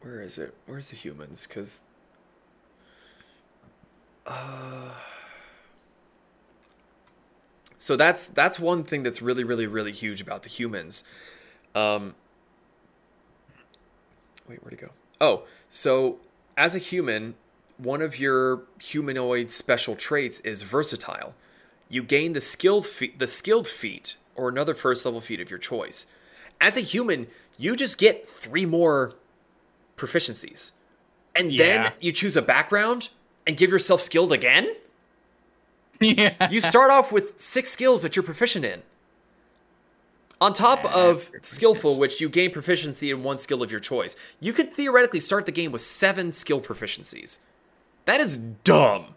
where is it? Where's the humans? Because. Uh, so that's that's one thing that's really really really huge about the humans. Um, wait, where'd it go? Oh, so as a human, one of your humanoid special traits is versatile. You gain the skilled feat, the skilled feat, or another first level feat of your choice. As a human, you just get three more proficiencies, and Yeah. then you choose a background and give yourself skilled again. yeah. You start off with six skills that you're proficient in. On top of skillful, which you gain proficiency in one skill of your choice, you could theoretically start the game with seven skill proficiencies. That is dumb.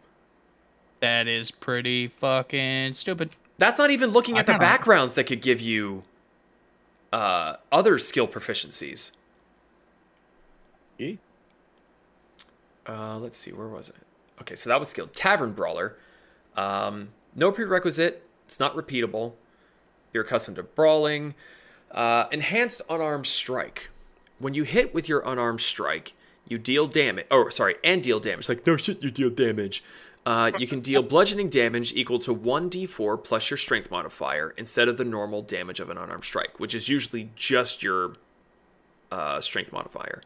That is pretty fucking stupid. That's not even looking I at the backgrounds that could give you uh, other skill proficiencies. E? Uh, let's see, where was it? Okay, so that was skilled. Tavern Brawler. Um, no prerequisite. It's not repeatable. You're accustomed to brawling. Uh, enhanced unarmed strike. When you hit with your unarmed strike, you deal damage. Oh, sorry, and deal damage. Like no shit, you deal damage. Uh, you can deal bludgeoning damage equal to 1d4 plus your strength modifier instead of the normal damage of an unarmed strike, which is usually just your uh, strength modifier.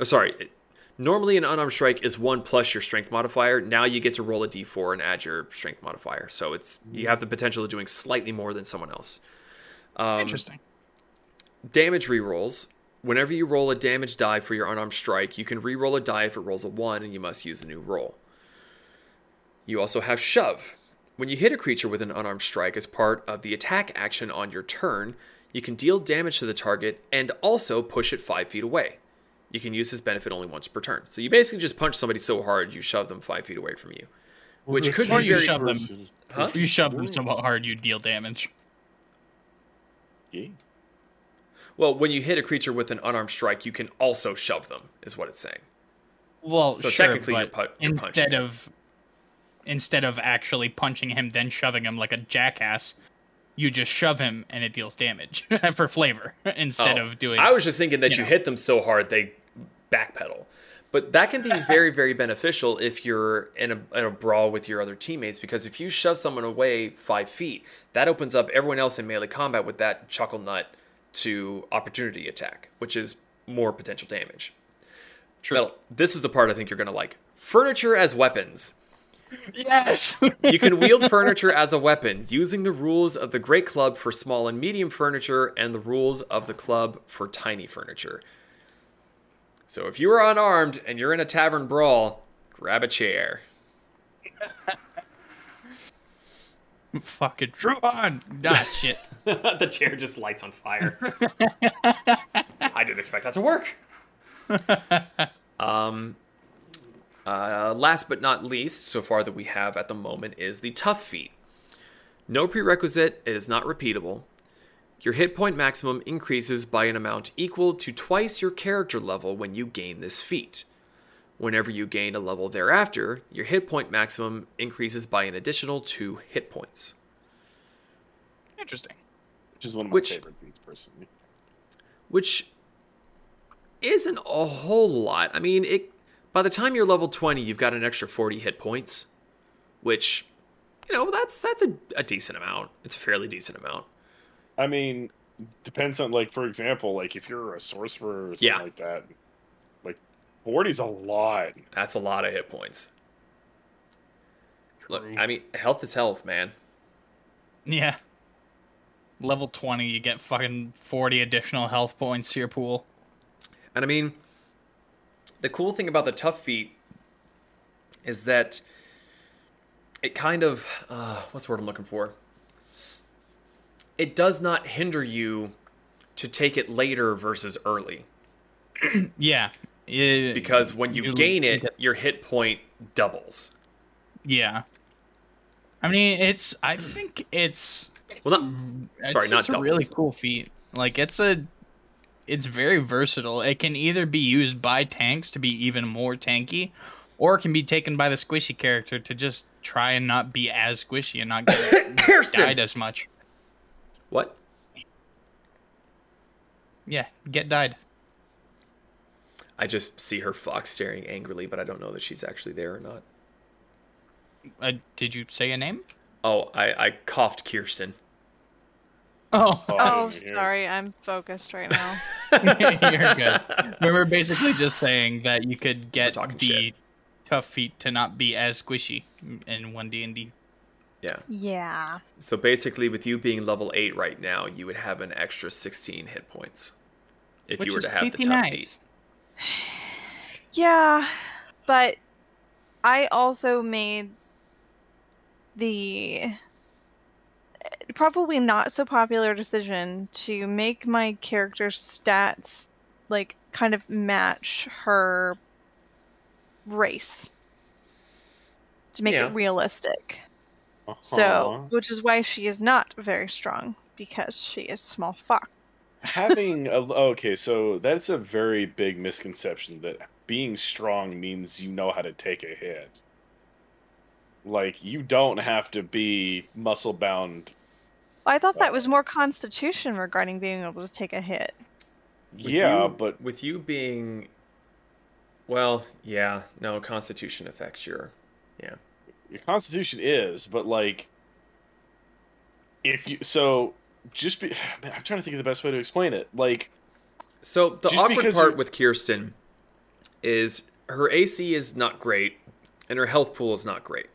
Oh, sorry. it- Normally, an unarmed strike is one plus your strength modifier. Now you get to roll a d4 and add your strength modifier. So it's you have the potential of doing slightly more than someone else. Um, Interesting. damage rerolls. Whenever you roll a damage die for your unarmed strike, you can reroll a die if it rolls a 1 and you must use a new roll. You also have shove. When you hit a creature with an unarmed strike as part of the attack action on your turn, you can deal damage to the target and also push it 5 feet away. You can use this benefit only once per turn. So you basically just punch somebody so hard you shove them 5 feet away from you. Which could be you very shove them. Huh? You shove them so hard you deal damage. E? Well, when you hit a creature with an unarmed strike, you can also shove them, is what it's saying. Well, So sure, technically you're pu- you're instead him. of instead of actually punching him, then shoving him like a jackass, you just shove him and it deals damage for flavor instead Oh, of doing. I was just thinking that you you, know. hit them so hard they backpedal. But that can be very, very beneficial if you're in a, in a brawl with your other teammates because if you shove someone away five feet, that opens up everyone else in melee combat with that chuckle nut to opportunity attack, which is more potential damage. True. Metal, this is the part I think you're going to like. Furniture as weapons. Yes. You can wield furniture as a weapon using the rules of the Great Club for small and medium furniture and the rules of the club for tiny furniture. So if you are unarmed and you're in a tavern brawl, grab a chair. Fucking true on. Ah, shit. the chair just lights on fire. I didn't expect that to work. um, uh, last but not least, so far that we have at the moment, is the tough feat. No prerequisite, it is not repeatable. Your hit point maximum increases by an amount equal to twice your character level when you gain this feat. Whenever you gain a level thereafter, your hit point maximum increases by an additional two hit points. Interesting. Which is one of my Which- favorite feats, personally. which isn't a whole lot. I mean, it by the time you're level 20, you've got an extra 40 hit points, which you know, that's that's a, a decent amount. It's a fairly decent amount. I mean, depends on like, for example, like if you're a sorcerer or something Yeah. like that, like 40's a lot. That's a lot of hit points. Look, I mean, health is health, man. Yeah. Level 20, you get fucking 40 additional health points to your pool. And I mean, the cool thing about the tough feat is that it kind of uh, what's the word I'm looking for? It does not hinder you to take it later versus early Yeah. It- because when you, you- gain it, your hit point doubles. Yeah. I mean, it's. I think it's. Well, not It's Sorry, not just a really cool feat. Like it's a. It's very versatile. It can either be used by tanks to be even more tanky, or it can be taken by the squishy character to just try and not be as squishy and not get died as much. What? Yeah, get died. I just see her fox staring angrily, but I don't know that she's actually there or not. Uh, did you say a name? Oh, I, I coughed Kirsten. Oh, Oh, I Oh, sorry, I'm focused right now. you're good. We were basically just saying that you could get the shit. tough feat to not be as squishy in one D and D. Yeah. Yeah. So basically, with you being level 8 right now, you would have an extra 16 hit points. If Which you were to have the pretty tough nice. feat. Yeah, but I also made the probably not so popular decision to make my character's stats like kind of match her race to make Yeah. it realistic. Uh-huh. So, which is why she is not very strong because she is small fox. having a okay, so that's a very big misconception that being strong means you know how to take a hit. Like you don't have to be muscle bound. I thought that was more constitution regarding being able to take a hit. With Yeah, you- but With you being. Well, yeah, no, Constitution affects your. Yeah. your constitution is, but like if you so just be man, I'm trying to think of the best way to explain it. Like So the awkward part you're- with Kirsten is her AC is not great and her health pool is not great.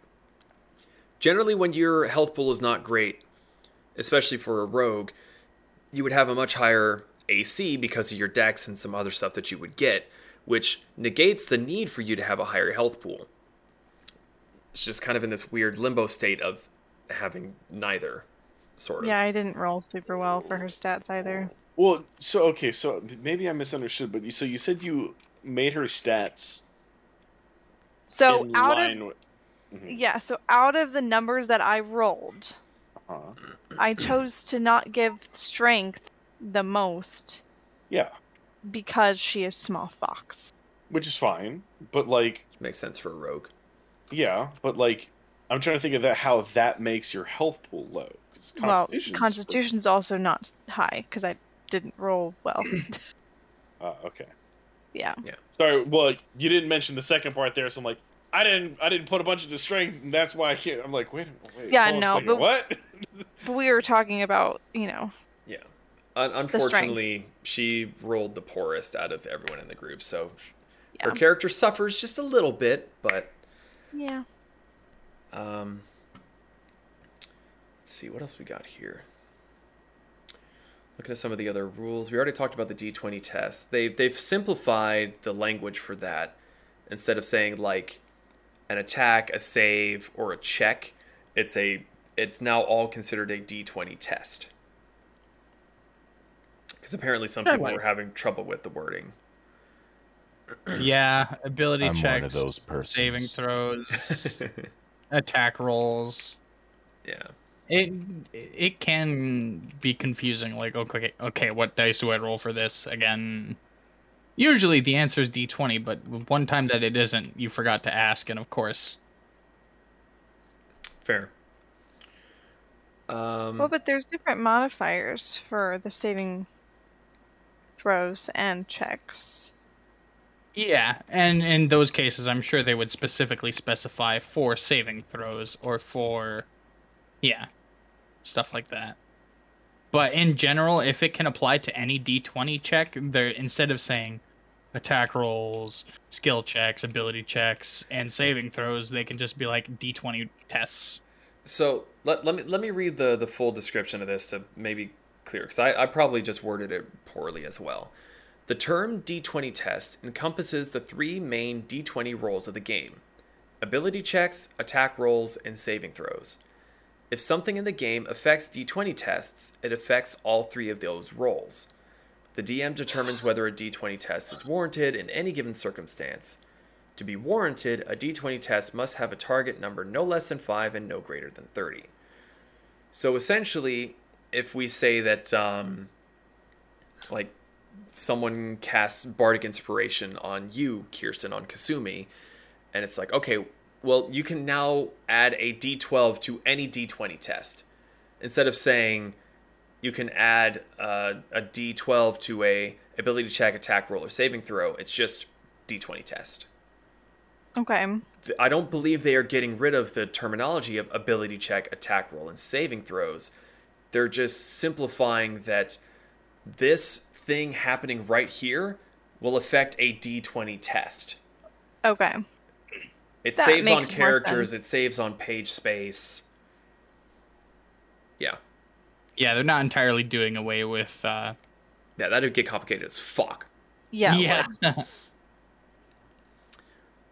Generally, when your health pool is not great, especially for a rogue, you would have a much higher AC because of your dex and some other stuff that you would get, which negates the need for you to have a higher health pool. It's just kind of in this weird limbo state of having neither, sort of. Yeah, I didn't roll super well for her stats either. well, so okay, so maybe I misunderstood, but you so you said you made her stats So in out line of with Mhm. yeah, so out of the numbers that I rolled, Uh-huh. I chose to not give strength the most Yeah. because she is small fox. which is fine. But like, Makes sense for a rogue. yeah, but like, I'm trying to think of that how that makes your health pool low. 'cause Well, Constitution's- Constitution's also not high because I didn't roll well. Uh, okay. Yeah. yeah. Sorry. Well, you didn't mention the second part there, so I'm like, I didn't, I didn't put a bunch into strength, and that's why I can't. I'm like, wait, wait. Yeah, hold on a no, second, but- what? But we were talking about, you know, Yeah. Un- unfortunately, she rolled the poorest out of everyone in the group, so her character suffers just a little bit, but yeah. um let's see what else we got here. Looking at some of the other rules, we already talked about the D20 test. They've they've simplified the language for that. Instead of saying like an attack, a save, or a check, it's a it's now all considered a D20 test. Because apparently some people like- were having trouble with the wording. Yeah, ability I'm checks, one of those persons. saving throws, attack rolls. yeah. It it can be confusing. Like, okay, okay, what dice do I roll for this again? Usually the answer is d20, but one time that it isn't, you forgot to ask, and of course, Fair. Um, Well, but there's different modifiers for the saving throws and checks. yeah. And in those cases, I'm sure they would specifically specify for saving throws or for, yeah, stuff like that. But in general, if it can apply to any d20 check, there instead of saying attack rolls, skill checks, ability checks, and saving throws, they can just be like d20 tests. So let, let me let me read the the full description of this to maybe clear because I, I probably just worded it poorly as well. The term D20 test encompasses the three main D20 roles of the game: ability checks, attack rolls, and saving throws. If something in the game affects D20 tests, it affects all three of those roles. The DM determines whether a D20 test is warranted in any given circumstance. To be warranted, a d20 test must have a target number no less than 5 and no greater than 30. So essentially, if we say that, um, like, someone casts Bardic Inspiration on you, Kirsten, on Kasumi, and it's like, okay, well, you can now add a d12 to any d20 test. Instead of saying you can add uh, a d12 to a ability check, attack roll, or saving throw, it's just d20 test. Okay. I don't believe they are getting rid of the terminology of ability check, attack roll, and saving throws. They're just simplifying that this thing happening right here will affect a d20 test. Okay. It That saves on characters, it saves on page space. Yeah. Yeah, they're not entirely doing away with. Uh, Yeah, that'd get complicated as fuck. Yeah. yeah. like-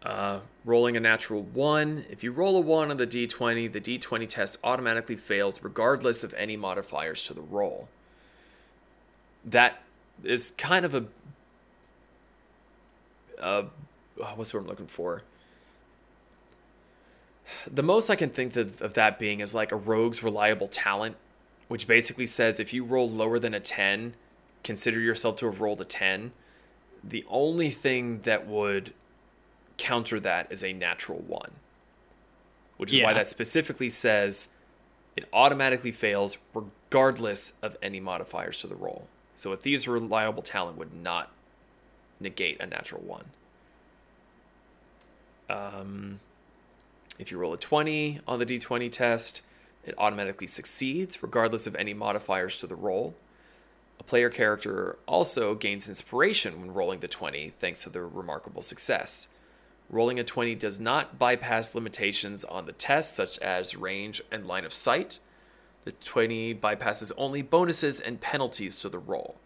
Uh, rolling a natural 1. If you roll a 1 on the d20, the d20 test automatically fails regardless of any modifiers to the roll. That is kind of a. Uh, what's what I'm looking for? The most I can think of, of that being is like a rogue's reliable talent, which basically says if you roll lower than a 10, consider yourself to have rolled a 10. The only thing that would counter that is a natural one, which is why that specifically says it automatically fails regardless of any modifiers to the roll. So a thieves' reliable talent would not negate a natural one. Um, if you roll a 20 on the d20 test, it automatically succeeds regardless of any modifiers to the roll. A player character also gains inspiration when rolling the 20 thanks to their remarkable success. Rolling a 20 does not bypass limitations on the test, such as range and line of sight. The 20 bypasses only bonuses and penalties to the roll.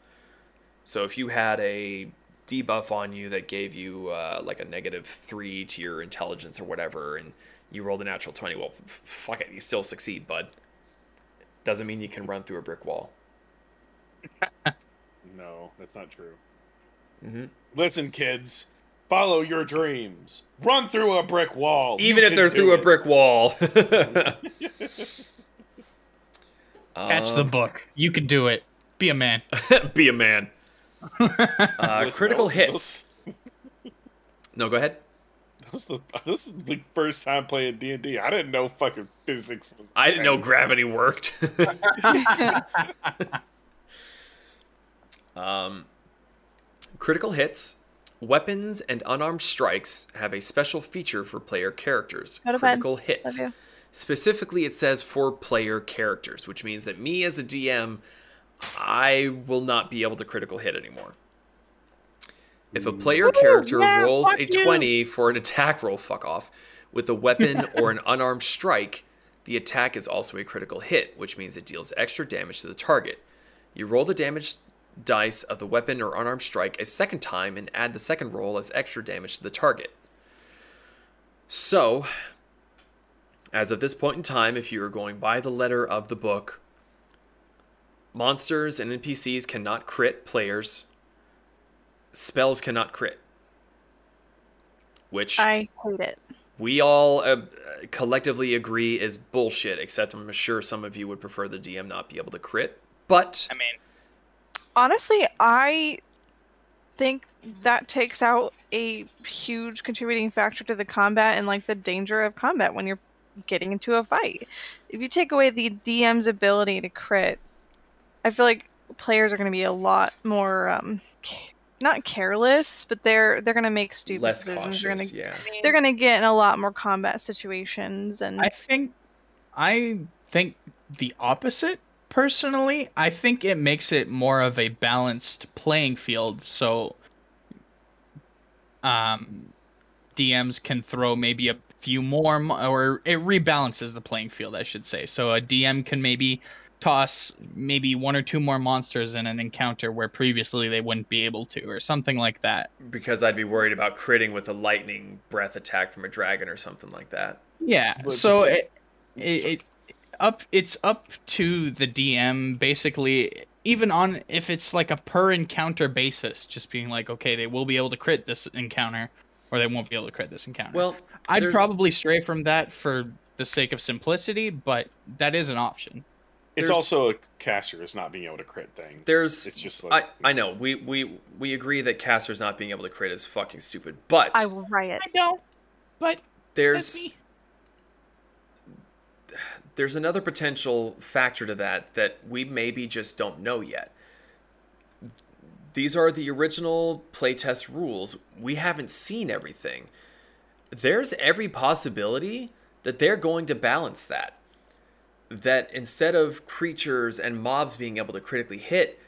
So if you had a debuff on you that gave you uh, like a negative 3 to your intelligence or whatever, and you rolled a natural 20, well, f- fuck it, you still succeed, bud. Doesn't mean you can run through a brick wall. No, that's not true. Mm-hmm. Listen, kids, follow your dreams. Run through a brick wall. You Even if they're do through a brick wall. Catch the Um, book. You can do it. Be a man. Be a man. Uh, critical hits. No, go ahead. That was the this is the first time playing D and D. I didn't know fucking physics. Was I didn't know gravity worked. um, critical hits, weapons, and unarmed strikes have a special feature for player characters. Go to bed. critical hits. Specifically, it says for player characters, which means that me as a DM, I will not be able to critical hit anymore. If a player character yeah, rolls a you. 20 for an attack roll, fuck off, with a weapon or an unarmed strike, the attack is also a critical hit, which means it deals extra damage to the target. You roll the damage dice of the weapon or unarmed strike a second time and add the second roll as extra damage to the target. So, as of this point in time, if you are going by the letter of the book, monsters and NPCs cannot crit players, spells cannot crit. Which I hate it. we all uh, collectively agree is bullshit, except I'm sure some of you would prefer the DM not be able to crit. But I mean, Honestly, I think that takes out a huge contributing factor to the combat and like the danger of combat when you're getting into a fight. If you take away the DM's ability to crit, I feel like players are going to be a lot more um ca- not careless, but they're they're going to make stupid less decisions. They're going to yeah. they're going to get in a lot more combat situations and I think, I think the opposite. Personally, I think it makes it more of a balanced playing field. So, um, DMs can throw maybe a few more, or it rebalances the playing field, I should say. So a DM can maybe toss maybe one or two more monsters in an encounter where previously they wouldn't be able to, or something like that. Because I'd be worried about critting with a lightning breath attack from a dragon or something like that. Yeah. But so it, it, it up it's up to the DM basically even on if it's like a per encounter basis just being like okay they will be able to crit this encounter or they won't be able to crit this encounter. Well, I'd there's- probably stray from that for the sake of simplicity, but that is an option. It's also a caster is not being able to crit thing. there's It's just like I, I know we, we we agree that casters not being able to crit is fucking stupid, but I will riot. I know, but there's there's another potential factor to that that we maybe just don't know yet. These are the original playtest rules. We haven't seen everything. There's every possibility that they're going to balance that. That instead of creatures and mobs being able to critically hit,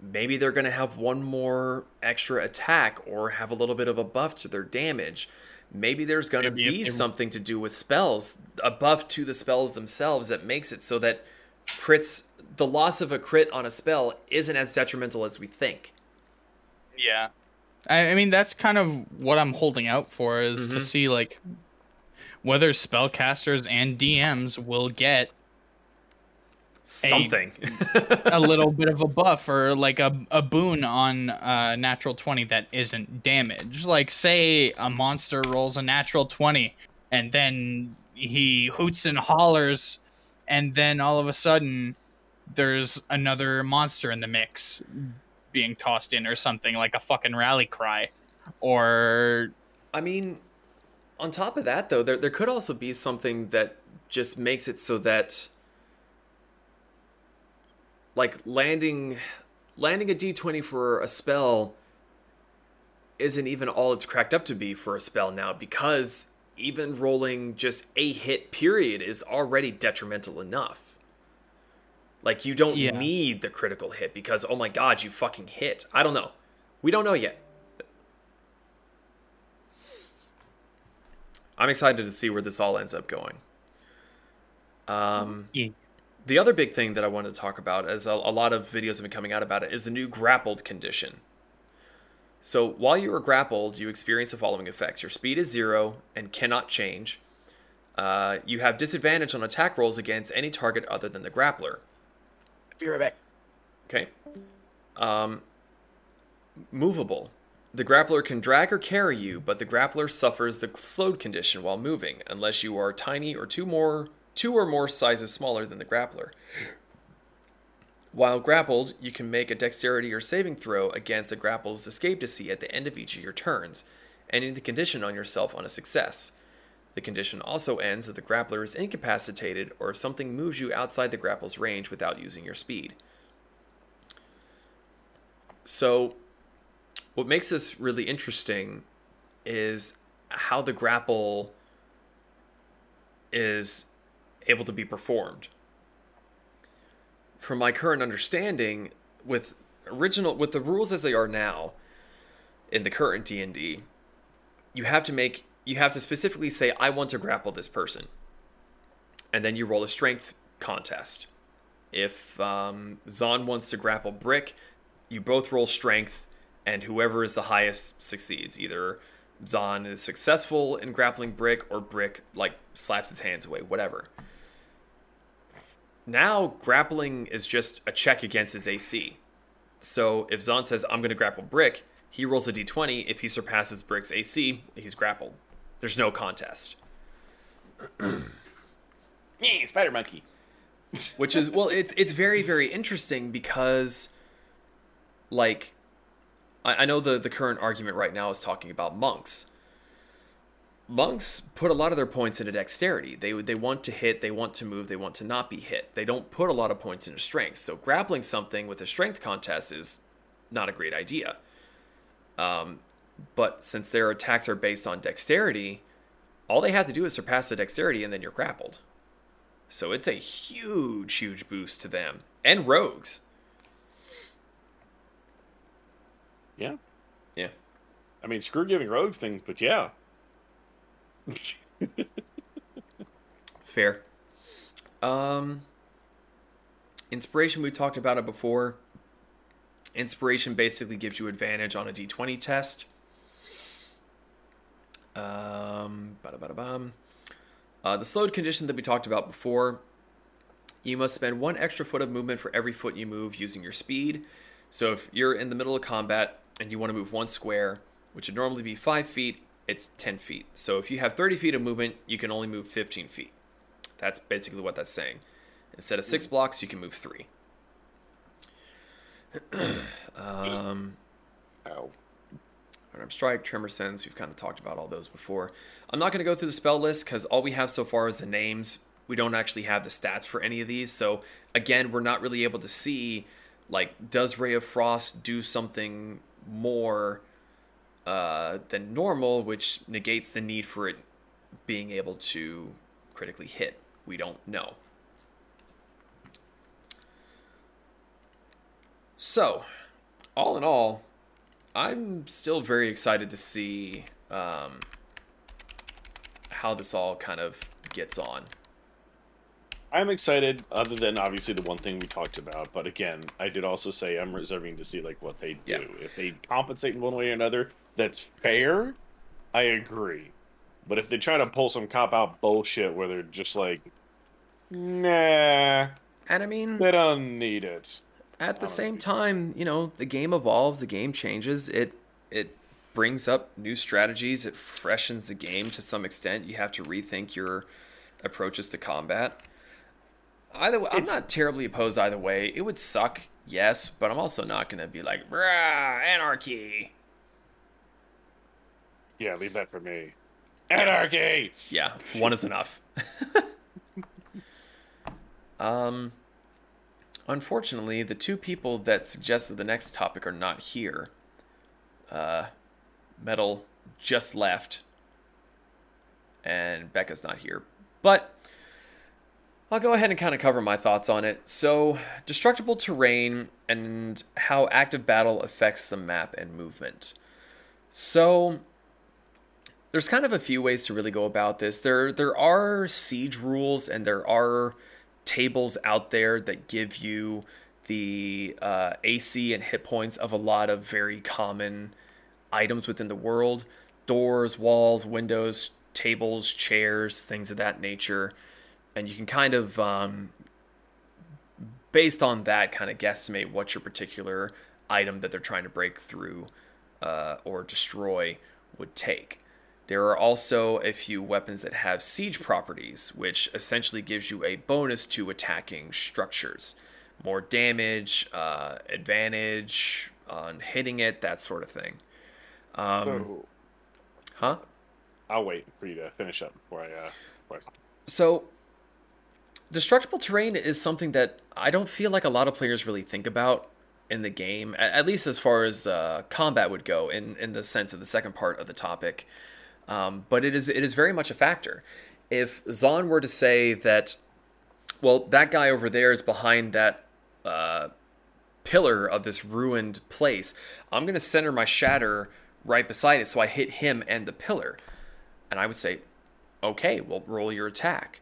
maybe they're going to have one more extra attack or have a little bit of a buff to their damage. Maybe there's going to be they- something to do with spells, a buff to the spells themselves that makes it so that crits, the loss of a crit on a spell isn't as detrimental as we think. Yeah. I, I mean that's kind of what I'm holding out for is to Mhm. see like whether spellcasters and DMs will get Something. a little bit of a buff or like a, a boon on a natural 20 that isn't damage. Like, say a monster rolls a natural 20 and then he hoots and hollers, and then all of a sudden there's another monster in the mix being tossed in or something like a fucking rally cry. Or I mean, on top of that, though, there there could also be something that just makes it so that, like landing, landing a D twenty for a spell isn't even all it's cracked up to be for a spell now because even rolling just a hit period is already detrimental enough. Like you don't Yeah. need the critical hit because oh my god, you fucking hit. I don't know. We don't know yet. I'm excited to see where this all ends up going. Um, Yeah. The other big thing that I wanted to talk about, as a, a lot of videos have been coming out about it, is the new grappled condition. So while you are grappled, you experience the following effects: your speed is zero and cannot change. Uh, you have disadvantage on attack rolls against any target other than the grappler. Be right back. Okay. Um, movable. The grappler can drag or carry you, but the grappler suffers the slowed condition while moving, unless you are tiny or two more two or more sizes smaller than the grappler. While grappled, you can make a dexterity or saving throw against the grapple's escape DC at the end of each of your turns, ending the condition on yourself on a success. The condition also ends if the grappler is incapacitated or if something moves you outside the grapple's range without using your speed. So, what makes this really interesting is how the grapple is able to be performed. From my current understanding, with original with the rules as they are now in the current D&D, you have to make you have to specifically say I want to grapple this person. And then you roll a strength contest. If um, Zon wants to grapple Brick, you both roll strength, and whoever is the highest succeeds. Either Zon is successful in grappling Brick, or Brick like slaps his hands away, whatever. Now grappling is just a check against his AC. So if Zon says I'm going to grapple Brick, he rolls a d20. If he surpasses Brick's AC, he's grappled. There's no contest. Yeah, spider monkey. which is well it's it's very very interesting because like I, I know the the current argument right now is talking about monks monks put a lot of their points into dexterity they they want to hit they want to move they want to not be hit they don't put a lot of points into strength so grappling something with a strength contest is not a great idea um, but since their attacks are based on dexterity all they have to do is surpass the dexterity and then you're grappled so it's a huge, huge boost to them and rogues. Yeah. Yeah. I mean, screw giving rogues things, but yeah. Fair. Um, inspiration, we talked about it before. Inspiration basically gives you advantage on a d20 test. Um. Uh, the slowed condition that we talked about before, you must spend one extra foot of movement for every foot you move using your speed. So if you're in the middle of combat and you want to move one square, which would normally be five feet, it's 10 feet. So if you have 30 feet of movement, you can only move 15 feet. That's basically what that's saying. Instead of six blocks, you can move three. um, Ow. Unarmed Strike, Tremor Sense, we've kind of talked about all those before. I'm not going to go through the spell list because all we have so far is the names. We don't actually have the stats for any of these. So, again, we're not really able to see, like, does Ray of Frost do something more uh, than normal, which negates the need for it being able to critically hit? We don't know. So, all in all, I'm still very excited to see um, how this all kind of gets on. I'm excited, other than obviously the one thing we talked about. But again, I did also say I'm reserving to see like what they do. Yeah. If they compensate in one way or another, that's fair. I agree. But if they try to pull some cop out bullshit where they're just like, nah, And I mean, they don't need it. at the same time, you know, the game evolves, the game changes. It it brings up new strategies. It freshens the game to some extent. You have to rethink your approaches to combat. Either way, I'm not terribly opposed either way. It would suck, yes, but I'm also not going to be like, "Brah, anarchy." Yeah, leave that for me. Anarchy. Yeah, one is enough. um, unfortunately, the two people that suggested the next topic are not here. Uh, Metal just left, and Becca's not here. But I'll go ahead and kind of cover my thoughts on it. So, destructible terrain and how active battle affects the map and movement. So, there's kind of a few ways to really go about this. There there are siege rules and there are tables out there that give you the uh, AC and hit points of a lot of very common items within the world: doors, walls, windows, tables, chairs, things of that nature. And you can kind of, um, based on that, kind of guesstimate what your particular item that they're trying to break through uh, or destroy would take. There are also a few weapons that have siege properties, which essentially gives you a bonus to attacking structures. More damage, uh, advantage on hitting it, that sort of thing. Um, So, Huh? I'll wait for you to finish up before I. Uh, before I... So, destructible terrain is something that I don't feel like a lot of players really think about in the game, at least as far as uh, combat would go, in in the sense of the second part of the topic. Um, but it is it is very much a factor. If Zon were to say that, well, that guy over there is behind that uh, pillar of this ruined place, I'm gonna center my shatter right beside it, so I hit him and the pillar, and I would say, okay, well, roll your attack.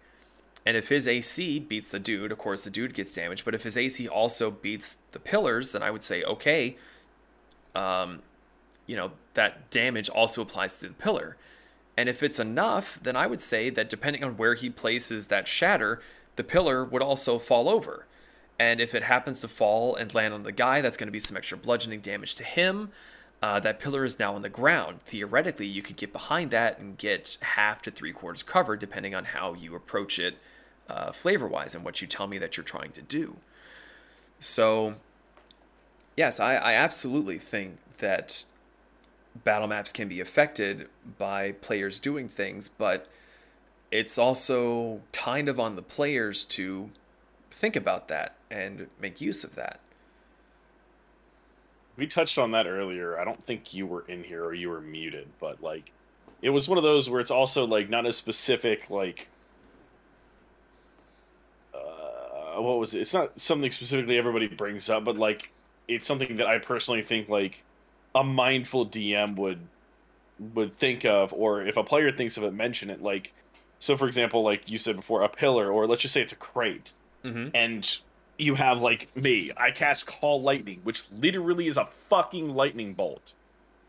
And if his AC beats the dude, of course the dude gets damaged. But if his AC also beats the pillars, then I would say, okay, um, you know, that damage also applies to the pillar. And if it's enough, then I would say that depending on where he places that shatter, the pillar would also fall over. And if it happens to fall and land on the guy, that's going to be some extra bludgeoning damage to him. Uh, that pillar is now on the ground. Theoretically, you could get behind that and get half to three quarters cover, depending on how you approach it uh, flavor wise and what you tell me that you're trying to do. So, yes, I, I absolutely think that battle maps can be affected by players doing things, but it's also kind of on the players to think about that and make use of that. We touched on that earlier. I don't think you were in here or you were muted, but like, it was one of those where it's also like not as specific. Like, uh, what was it? It's not something specifically everybody brings up, but like, it's something that I personally think like a mindful DM would would think of, or if a player thinks of it, mention it. Like, so for example, like you said before, a pillar, or let's just say it's a crate, Mm-hmm. and you have like me. I cast Call Lightning, which literally is a fucking lightning bolt,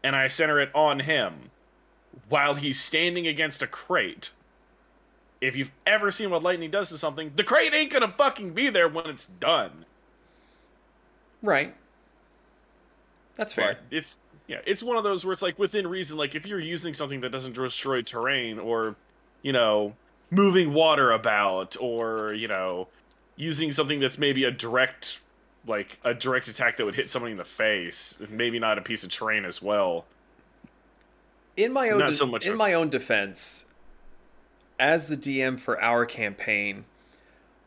and I center it on him while he's standing against a crate. If you've ever seen what lightning does to something, the crate ain't gonna fucking be there when it's done. Right. That's fair. But it's yeah, it's one of those where it's like within reason. Like if you're using something that doesn't destroy terrain, or you know, moving water about, or you know, using something that's maybe a direct, like a direct attack that would hit somebody in the face, maybe not a piece of terrain as well. in my own de- so in my own defense as the DM for our campaign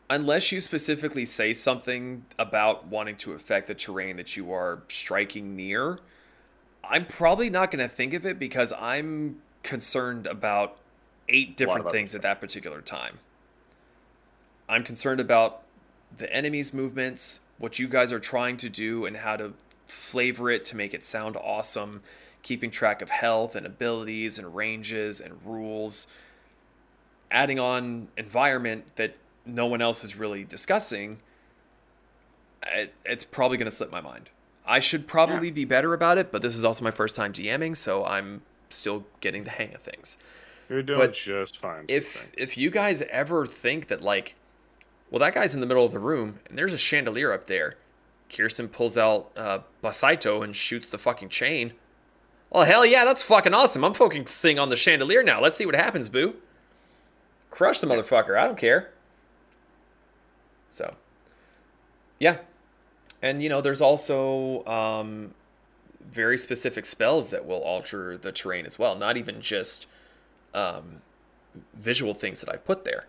unless you specifically say something about wanting to affect the terrain that you are striking near I'm probably not going to think of it because I'm concerned about eight different things at that particular time. I'm concerned about the enemy's movements, what you guys are trying to do, and how to flavor it to make it sound awesome, keeping track of health and abilities and ranges and rules, adding on environment that no one else is really discussing. It, it's probably going to slip my mind. I should probably be better about it, but this is also my first time DMing, so I'm still getting the hang of things You're doing But just fine. if Sylvain. if you guys ever think that like well that guy's in the middle of the room and there's a chandelier up there kirsten pulls out uh basaito and shoots the fucking chain well hell yeah that's fucking awesome i'm focusing on the chandelier now let's see what happens boo crush the motherfucker i don't care so yeah and you know there's also um very specific spells that will alter the terrain as well not even just um, visual things that I put there.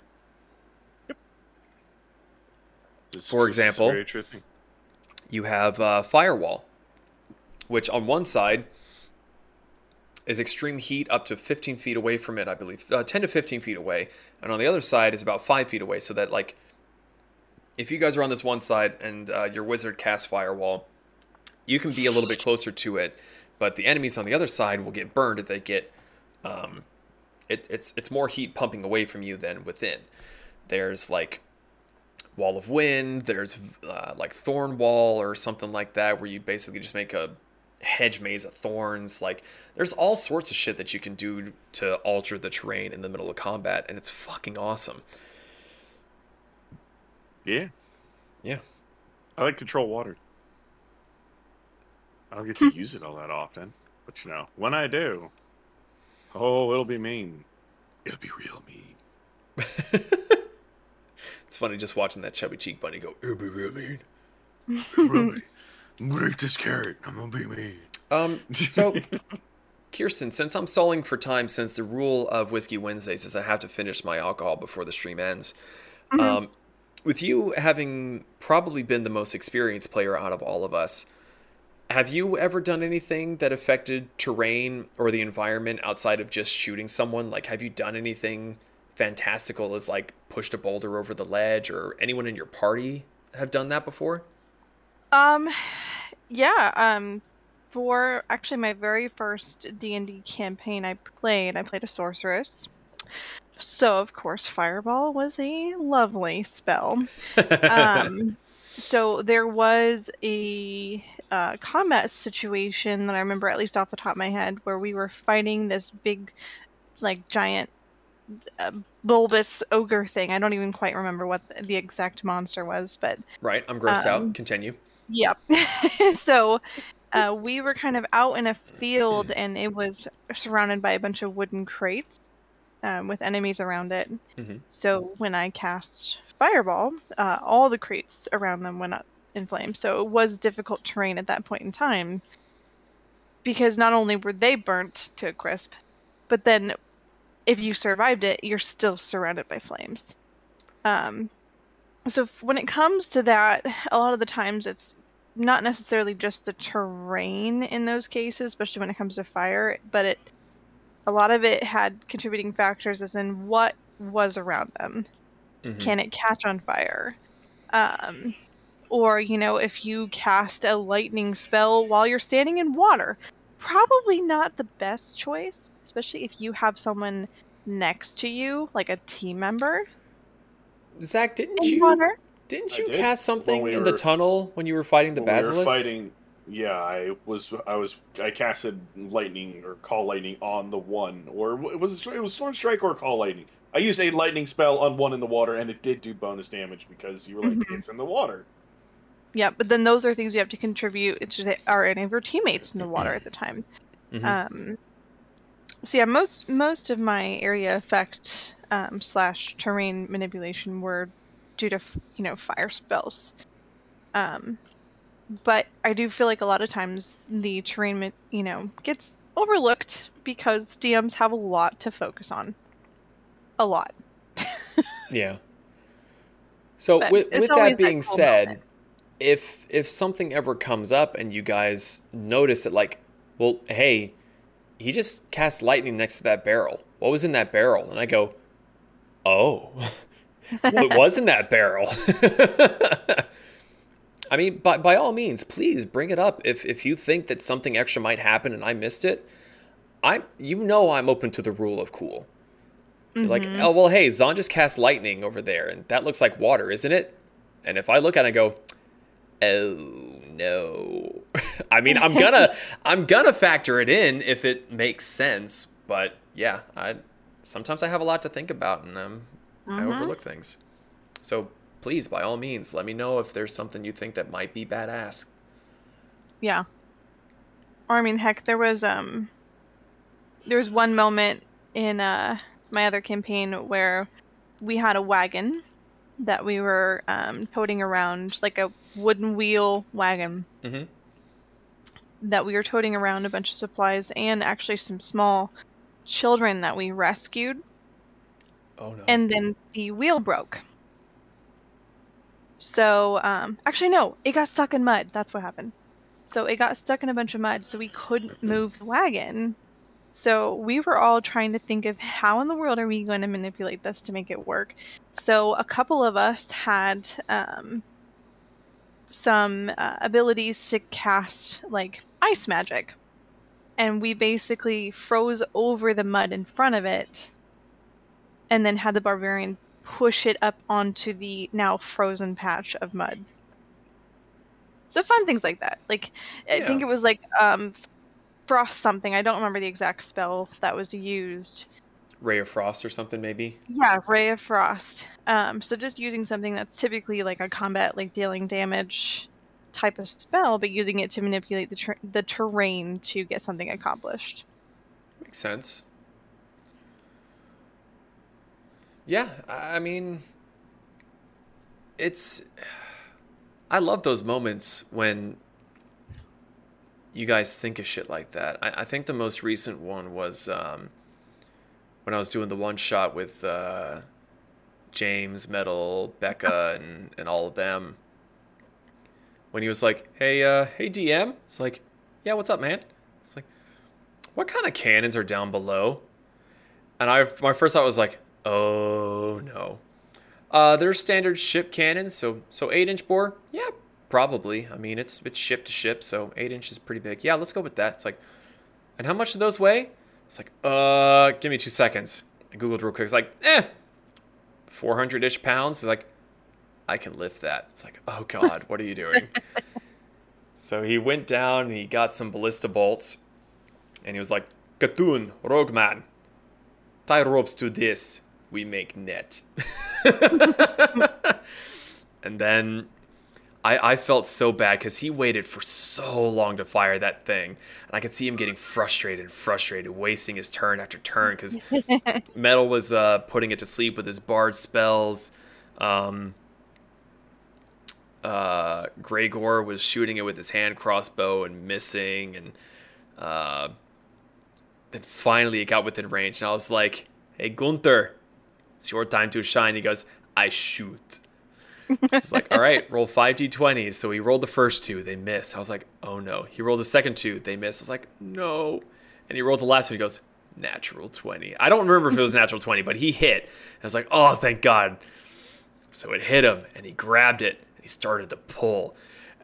This- for this is a example-. You have uh, Firewall, which on one side is extreme heat up to 15 feet away from it, I believe, uh, 10 to 15 feet away, and on the other side is about 5 feet away, so that, like, if you guys are on this one side and uh, your wizard casts Firewall, you can be a little bit closer to it, but the enemies on the other side will get burned if they get. Um, it, it's it's more heat pumping away from you than within. There's like wall of wind. There's uh, like thorn wall or something like that, where you basically just make a hedge maze of thorns. Like there's all sorts of shit that you can do to alter the terrain in the middle of combat, and it's fucking awesome. Yeah, Yeah. I like control water. I don't get to use it all that often, but you know, when I do, oh, it'll be mean. It'll be real mean. It's funny just watching that chubby cheek bunny go. It'll be real mean. really? Break this carrot. I'm gonna be mean. Um, so Kirsten, since I'm stalling for time, since the rule of Whiskey Wednesdays is I have to finish my alcohol before the stream ends, Mhm. um, with you having probably been the most experienced player out of all of us, have you ever done anything that affected terrain or the environment outside of just shooting someone? Like, have you done anything fantastical as like pushed a boulder over the ledge, or anyone in your party have done that before? Um, yeah. Um, for actually my very first D and D campaign I played, I played a sorceress. So of course, fireball was a lovely spell. Um, so there was a uh, combat situation that I remember, at least off the top of my head, where we were fighting this big, like giant, uh, bulbous ogre thing. I don't even quite remember what the, exact monster was, but right, I'm grossed Um, out. Continue. Yep. so uh, we were kind of out in a field and it was surrounded by a bunch of wooden crates um, with enemies around it. Mhm. So when I cast Fireball, uh, all the crates around them went up in flames. So it was difficult terrain at that point in time because not only were they burnt to a crisp, but then if you survived it, you're still surrounded by flames. Um, so f- when it comes to that, a lot of the times it's not necessarily just the terrain in those cases, especially when it comes to fire, but it a lot of it had contributing factors as in what was around them. Mhm. Can it catch on fire? Um, or you know, if you cast a lightning spell while you're standing in water, probably not the best choice, especially if you have someone next to you, like a team member Zach, didn't in you water. didn't you did. cast something we in the tunnel when you were fighting the When we basilisk? were fighting. Yeah, I was. I was. I casted lightning or call lightning on the one, or it was it was sword strike or call lightning. I used a lightning spell on one in the water, and it did do bonus damage because you were like, Mhm. it's in the water. Yeah, but then those are things you have to contribute. It's just, are any of your teammates in the water at the time? Mhm. Um, so yeah, most most of my area effect um, slash terrain manipulation were due to you know fire spells. Um, but I do feel like a lot of times the terrain you know gets overlooked because DMs have a lot to focus on. A lot. Yeah. So But with, with that that being cool said, moment. if if something ever comes up and you guys notice that like, well, hey, he just cast lightning next to that barrel. What was in that barrel? And I go, oh, what was in that barrel? I mean, by by all means, please bring it up if if you think that something extra might happen and I missed it. I you know I'm open to the rule of cool. You're like, oh well, hey, Zon just cast lightning over there, and that looks like water, isn't it? And if I look at it, I go, oh no. I mean, I'm gonna, I'm gonna factor it in if it makes sense. But yeah, I sometimes I have a lot to think about, and um, I Mhm. overlook things. So please, by all means, let me know if there's something you think that might be badass. Yeah. Or I mean, heck, there was um, there was one moment in uh my other campaign where we had a wagon that we were um toting around, like a wooden wheel wagon Mm-hmm. that we were toting around a bunch of supplies and actually some small children that we rescued, Oh no. and then the wheel broke. So, um, actually, no, it got stuck in mud. That's what happened. So it got stuck in a bunch of mud, so we couldn't move the wagon. So we were all trying to think of how in the world are we going to manipulate this to make it work. So a couple of us had um, some uh, abilities to cast like ice magic, and we basically froze over the mud in front of it, and then had the barbarian push it up onto the now frozen patch of mud. So fun things like that. Like I think it was like um frost something. I don't remember the exact spell that was used. Ray of Frost or something, maybe. Yeah, Ray of Frost. Um so just using something that's typically like a combat like dealing damage type of spell but using it to manipulate the ter- the terrain to get something accomplished. Makes sense. Yeah, I mean, it's. I love those moments when you guys think of shit like that. I, I think the most recent one was um, when I was doing the one shot with uh, James, Metal, Becca, and, and all of them. When he was like, "Hey, uh, hey, DM," it's like, "Yeah, what's up, man?" It's like, "What kind of cannons are down below?" And I, my first thought was like, "Oh no." Uh, they're standard ship cannons, so so eight inch bore. Yeah, probably. I mean, it's it's ship to ship, so eight inch is pretty big. Yeah, let's go with that. It's like, and how much do those weigh? It's like, uh, give me two seconds. I googled real quick. It's like, eh, four hundred ish pounds. It's like, I can lift that. It's like, oh god, what are you doing? so he went down and he got some ballista bolts, and he was like, Katun, Rogue Man, tie ropes to this. We make net. and then I, I felt so bad because he waited for so long to fire that thing. And I could see him getting frustrated, frustrated, wasting his turn after turn because Metal was uh, putting it to sleep with his bard spells. Um, uh, Gregor was shooting it with his hand crossbow and missing. And uh, then finally it got within range. And I was like, hey, Gunther, it's your time to shine. He goes, I shoot. It's like, all right, roll five d20s. So he rolled the first two, they missed. I was like, oh no. He rolled the second two, they missed. I was like, no. And he rolled the last one. He goes, natural 20. I don't remember if it was natural 20, but he hit. I was like, oh, thank God. So it hit him, and he grabbed it, and he started to pull.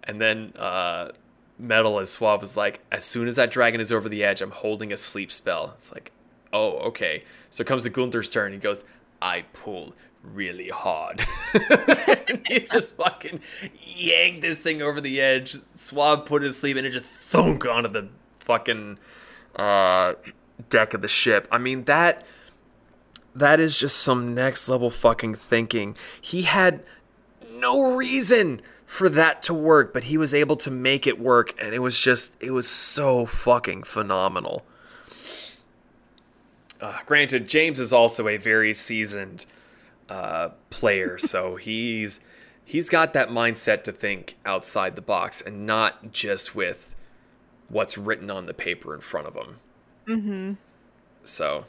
And then uh, Metal as Suave was like, as soon as that dragon is over the edge, I'm holding a sleep spell. It's like, oh, okay. So it comes to Gunther's turn. He goes, I pull really hard. he just fucking yanked this thing over the edge. Swab put to sleep and it just thunk onto the fucking uh, deck of the ship. I mean that that is just some next level fucking thinking. He had no reason for that to work, but he was able to make it work and it was just it was so fucking phenomenal. Uh, granted, James is also a very seasoned uh, player, so he's he's got that mindset to think outside the box and not just with what's written on the paper in front of him. Mm-hmm. So,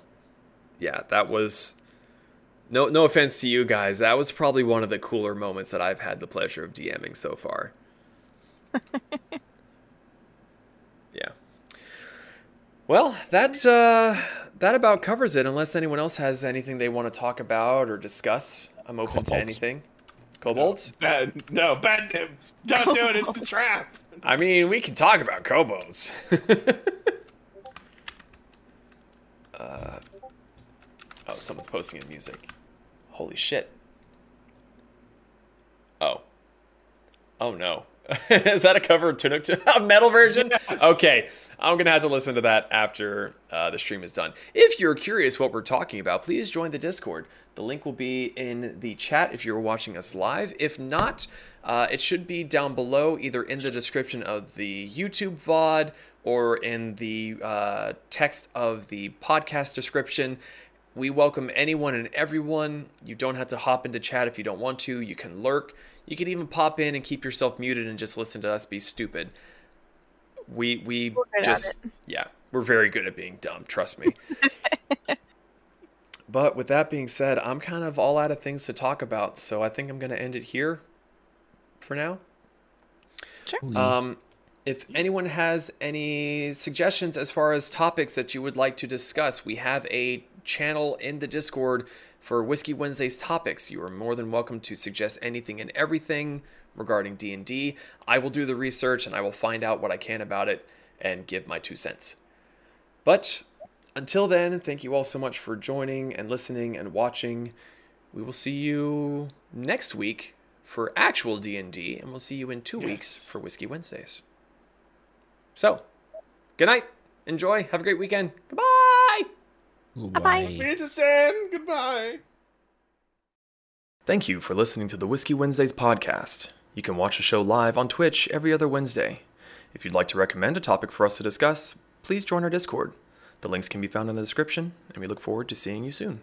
yeah, that was no no offense to you guys. That was probably one of the cooler moments that I've had the pleasure of DMing so far. yeah. Well, that uh, that about covers it. Unless anyone else has anything they want to talk about or discuss, I'm open to anything. Kobolds? Bad. No, bad. Don't do it. It's the trap. I mean, we can talk about kobolds. uh, oh, someone's posting in music. Holy shit. Oh. Oh no. Is that a cover of Tunic? A metal version? Yes. Okay. I'm going to have to listen to that after uh, the stream is done. If you're curious what we're talking about, please join the Discord. The link will be in the chat if you're watching us live. If not, uh, it should be down below, either in the description of the YouTube VOD or in the uh, text of the podcast description. We welcome anyone and everyone. You don't have to hop into chat if you don't want to. You can lurk. You can even pop in and keep yourself muted and just listen to us be stupid. We we We're just yeah, we're very good at being dumb. Trust me. but with that being said, I'm kind of all out of things to talk about, so I think I'm going to end it here for now. Ooh, Um, if anyone has any suggestions as far as topics that you would like to discuss, we have a channel in the Discord for Whiskey Wednesdays topics. You are more than welcome to suggest anything and everything regarding D&D. I will do the research and I will find out what I can about it and give my two cents. But until then, thank you all so much for joining and listening and watching. We will see you next week for actual D&D and we'll see you in 2 weeks for Whiskey Wednesdays. So, good night. Enjoy. Have a great weekend. Goodbye. Why? We're to send. Goodbye. Thank you for listening to the Whiskey Wednesdays podcast. You can watch the show live on Twitch every other Wednesday. If you'd like to recommend a topic for us to discuss, please join our Discord. The links can be found in the description, and we look forward to seeing you soon.